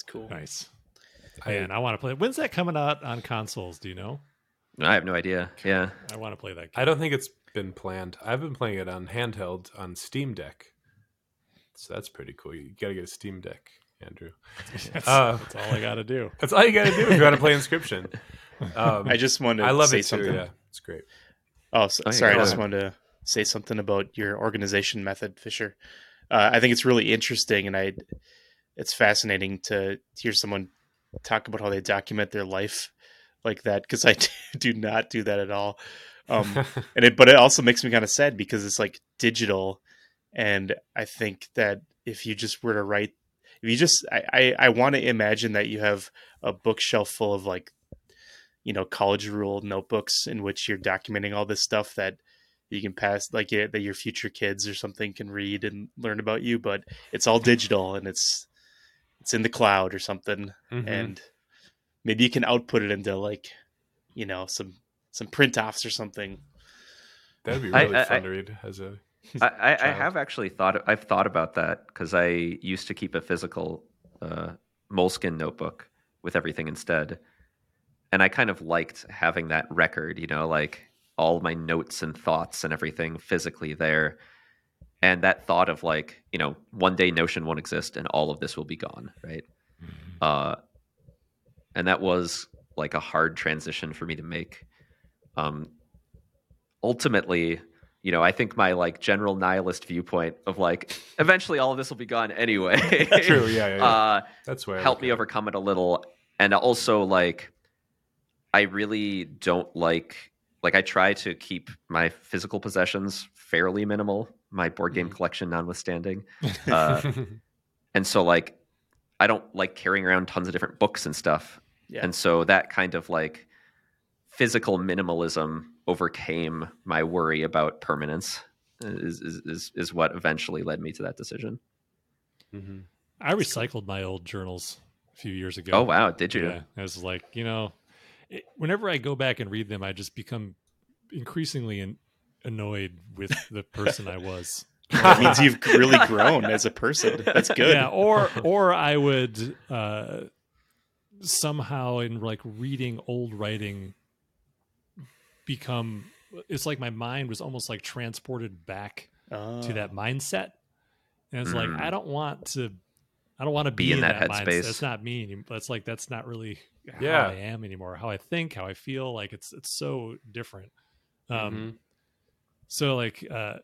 It's cool. nice. I- Man, I want to play. When's that coming out on consoles? Do you know? i have no idea yeah I want to play that. Game. I don't think it's been planned. I've been playing it on handheld on Steam Deck. So that's pretty cool. You got to get a Steam Deck, Andrew. <laughs> That's, Uh, that's all I got to do. <laughs> That's all you got to do if you want to play Inscryption. <laughs> Um, I just wanted to I love say it too. something. Yeah, it's great. Oh, s Oh, yeah, sorry. I just ahead. wanted to say something about your organization method, Fisher. Uh, I think it's really interesting, and I it's fascinating to hear someone talk about how they document their life like that because I <laughs> do not do that at all. Um, <laughs> and it, but it also makes me kind of sad because it's like digital, and I think that if you just were to write, if you just, I, I, I want to imagine that you have a bookshelf full of like, you know, college rule notebooks in which you're documenting all this stuff that you can pass, like yeah, that your future kids or something can read and learn about you. But it's all digital and it's it's in the cloud or something, Mhm. and maybe you can output it into like, you know, some some print offs or something. That'd be really I- fun I- to read as a. I, I, <laughs> I have actually thought I've thought about that because I used to keep a physical uh, Moleskine notebook with everything instead, and I kind of liked having that record. You know, like all my notes and thoughts and everything physically there, and that thought of like you know one day Notion won't exist and all of this will be gone, right? Uh, and that was like a hard transition for me to make. Um, ultimately, you know, I think my like general nihilist viewpoint of like eventually all of this will be gone anyway. <laughs> True, yeah, yeah, yeah. Uh, That's where I helped me overcome it a little, and also like, I really don't like like I try to keep my physical possessions fairly minimal, my board game Mhm. collection notwithstanding, uh, <laughs> and so like I don't like carrying around tons of different books and stuff, Yeah. and so that kind of like physical minimalism overcame my worry about permanence. Is, is is is what eventually led me to that decision. Mhm. I recycled my old journals a few years ago. Oh wow, did you? Yeah, I was like, you know, it, whenever I go back and read them, I just become increasingly an, annoyed with <laughs> the person I was. that means you've <laughs> really grown as a person. That's <laughs> good. Yeah, or or I would uh, somehow in like reading old writing become. It's like my mind was almost like transported back Oh. to that mindset, and it's Mm. like I don't want to. I don't want to be, Be in in that that, mindset. headspace. That's not me. anymore. That's like that's not really how Yeah. I am anymore. How I think, how I feel. Like it's it's so different. Um, Mhm. So like, uh,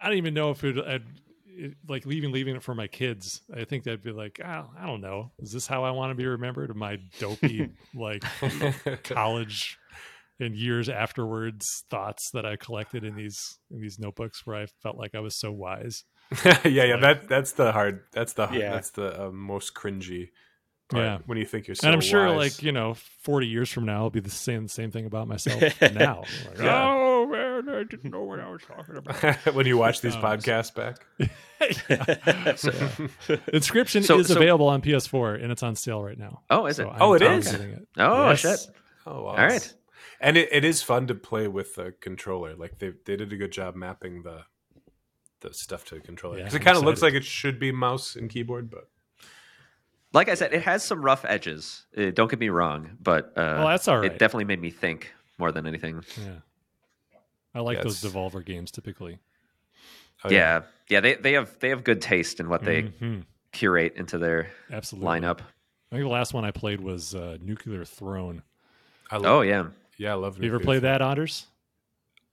I don't even know if it, I'd it, like leaving leaving it for my kids. I think that'd be like, oh, I don't know. Is this how I want to be remembered? My dopey <laughs> like college and years afterwards thoughts that I collected in these in these notebooks where I felt like I was so wise. <laughs> yeah, yeah. like- That that's the hard. That's the Yeah. that's the uh, most cringy. Part Yeah. when you think you're so. and I'm sure, wise. like you know, 40 years from now, I'll be the same same thing about myself <laughs> now. Like, Yeah. Oh man, I didn't know what I was talking about. <laughs> when you watch these Um, podcasts back. <laughs> Yeah. <laughs> So, Inscryption So- is so- available on PS4 and it's on sale right now. Oh, is it? So Oh, it totally is? getting it. oh Yes. shit! Oh, wow. All right. And it, it is fun to play with the controller. Like they they did a good job mapping the the stuff to the controller Yeah, because it kind of looks like it should be mouse and keyboard, but Like I said, it has some rough edges. Uh, don't get me wrong, but uh, Well, that's all right. it definitely made me think more than anything. Yeah. I like Yeah, those Devolver games typically. oh, yeah, yeah, they they have they have good taste in what they Mhm. curate into their Absolutely. lineup. I think the last one I played was uh, Nuclear Throne. I love, Oh yeah, yeah, I love. You ever Nuclear play Throne. that, Otters?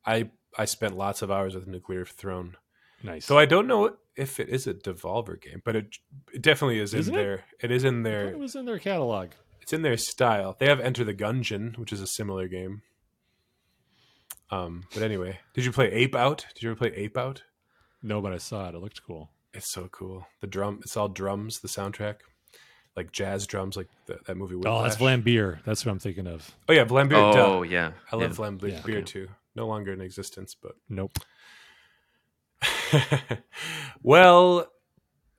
I I spent lots of hours with Nuclear Throne. Nice. So I don't know if it is a Devolver game, but it, it definitely is Isn't in it? their. It is in I thought their. it was in their catalog. It's in their style. They have Enter the Gungeon, which is a similar game. Um, but anyway, did you play Ape Out? Did you ever play Ape Out? No, but I saw it. It looked cool. It's so cool. The drum, it's all drums. The soundtrack, like jazz drums, like the, that movie. Whiplash. Oh, that's Vlambeer. That's what I'm thinking of. Oh yeah, Vlambeer. oh duh. yeah. I love yeah. Vlambeer Yeah, okay. too. No longer in existence, but Nope. <laughs> well,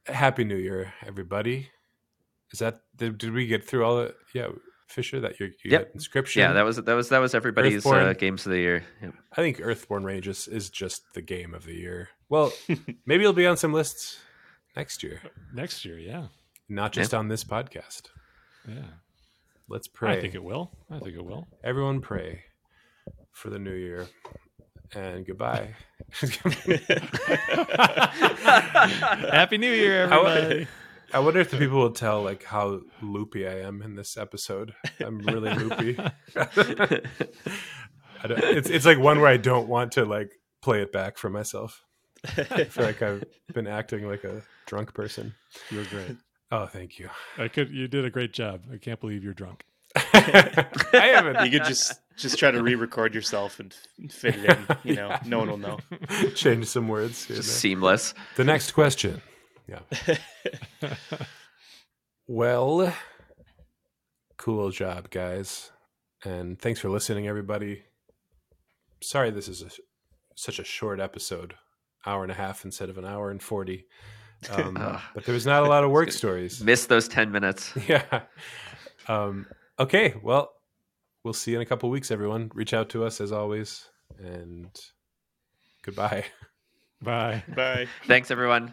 happy New Year, everybody. Is that did, did we get through all the yeah Fisher that you you Yep. got inscryption? Yeah, that was that was that was everybody's uh, games of the year. Yep. I think Earthborne Ranges is just the game of the year. Well, <laughs> maybe it'll be on some lists next year, Next year, yeah. not just on this podcast. Yeah. Let's pray. I think it will. I think it will. Everyone pray for the new year. And goodbye. <laughs> Happy New Year, <laughs> How- everybody. I wonder if the people will tell like how loopy I am in this episode. I'm really loopy. <laughs> I don't, it's it's like one where I don't want to like play it back for myself. I feel like I've been acting like a drunk person. You're great. Oh, thank you. I could. You did a great job. I can't believe you're drunk. <laughs> I haven't. You could just just try to re-record yourself and fit it in. You know, no one will know. <laughs> change some words. Just seamless. The next question. Yeah. <laughs> Well, cool job, guys. And thanks for listening, everybody. Sorry this is a, such a short episode, hour and a half instead of an hour and 40. Um, Ugh. <laughs> but there was not a lot of work stories. Miss those ten minutes. <laughs> Yeah. Um, okay. Well, we'll see you in a couple weeks, everyone. Reach out to us as always. And goodbye. Bye. Bye. Thanks, everyone.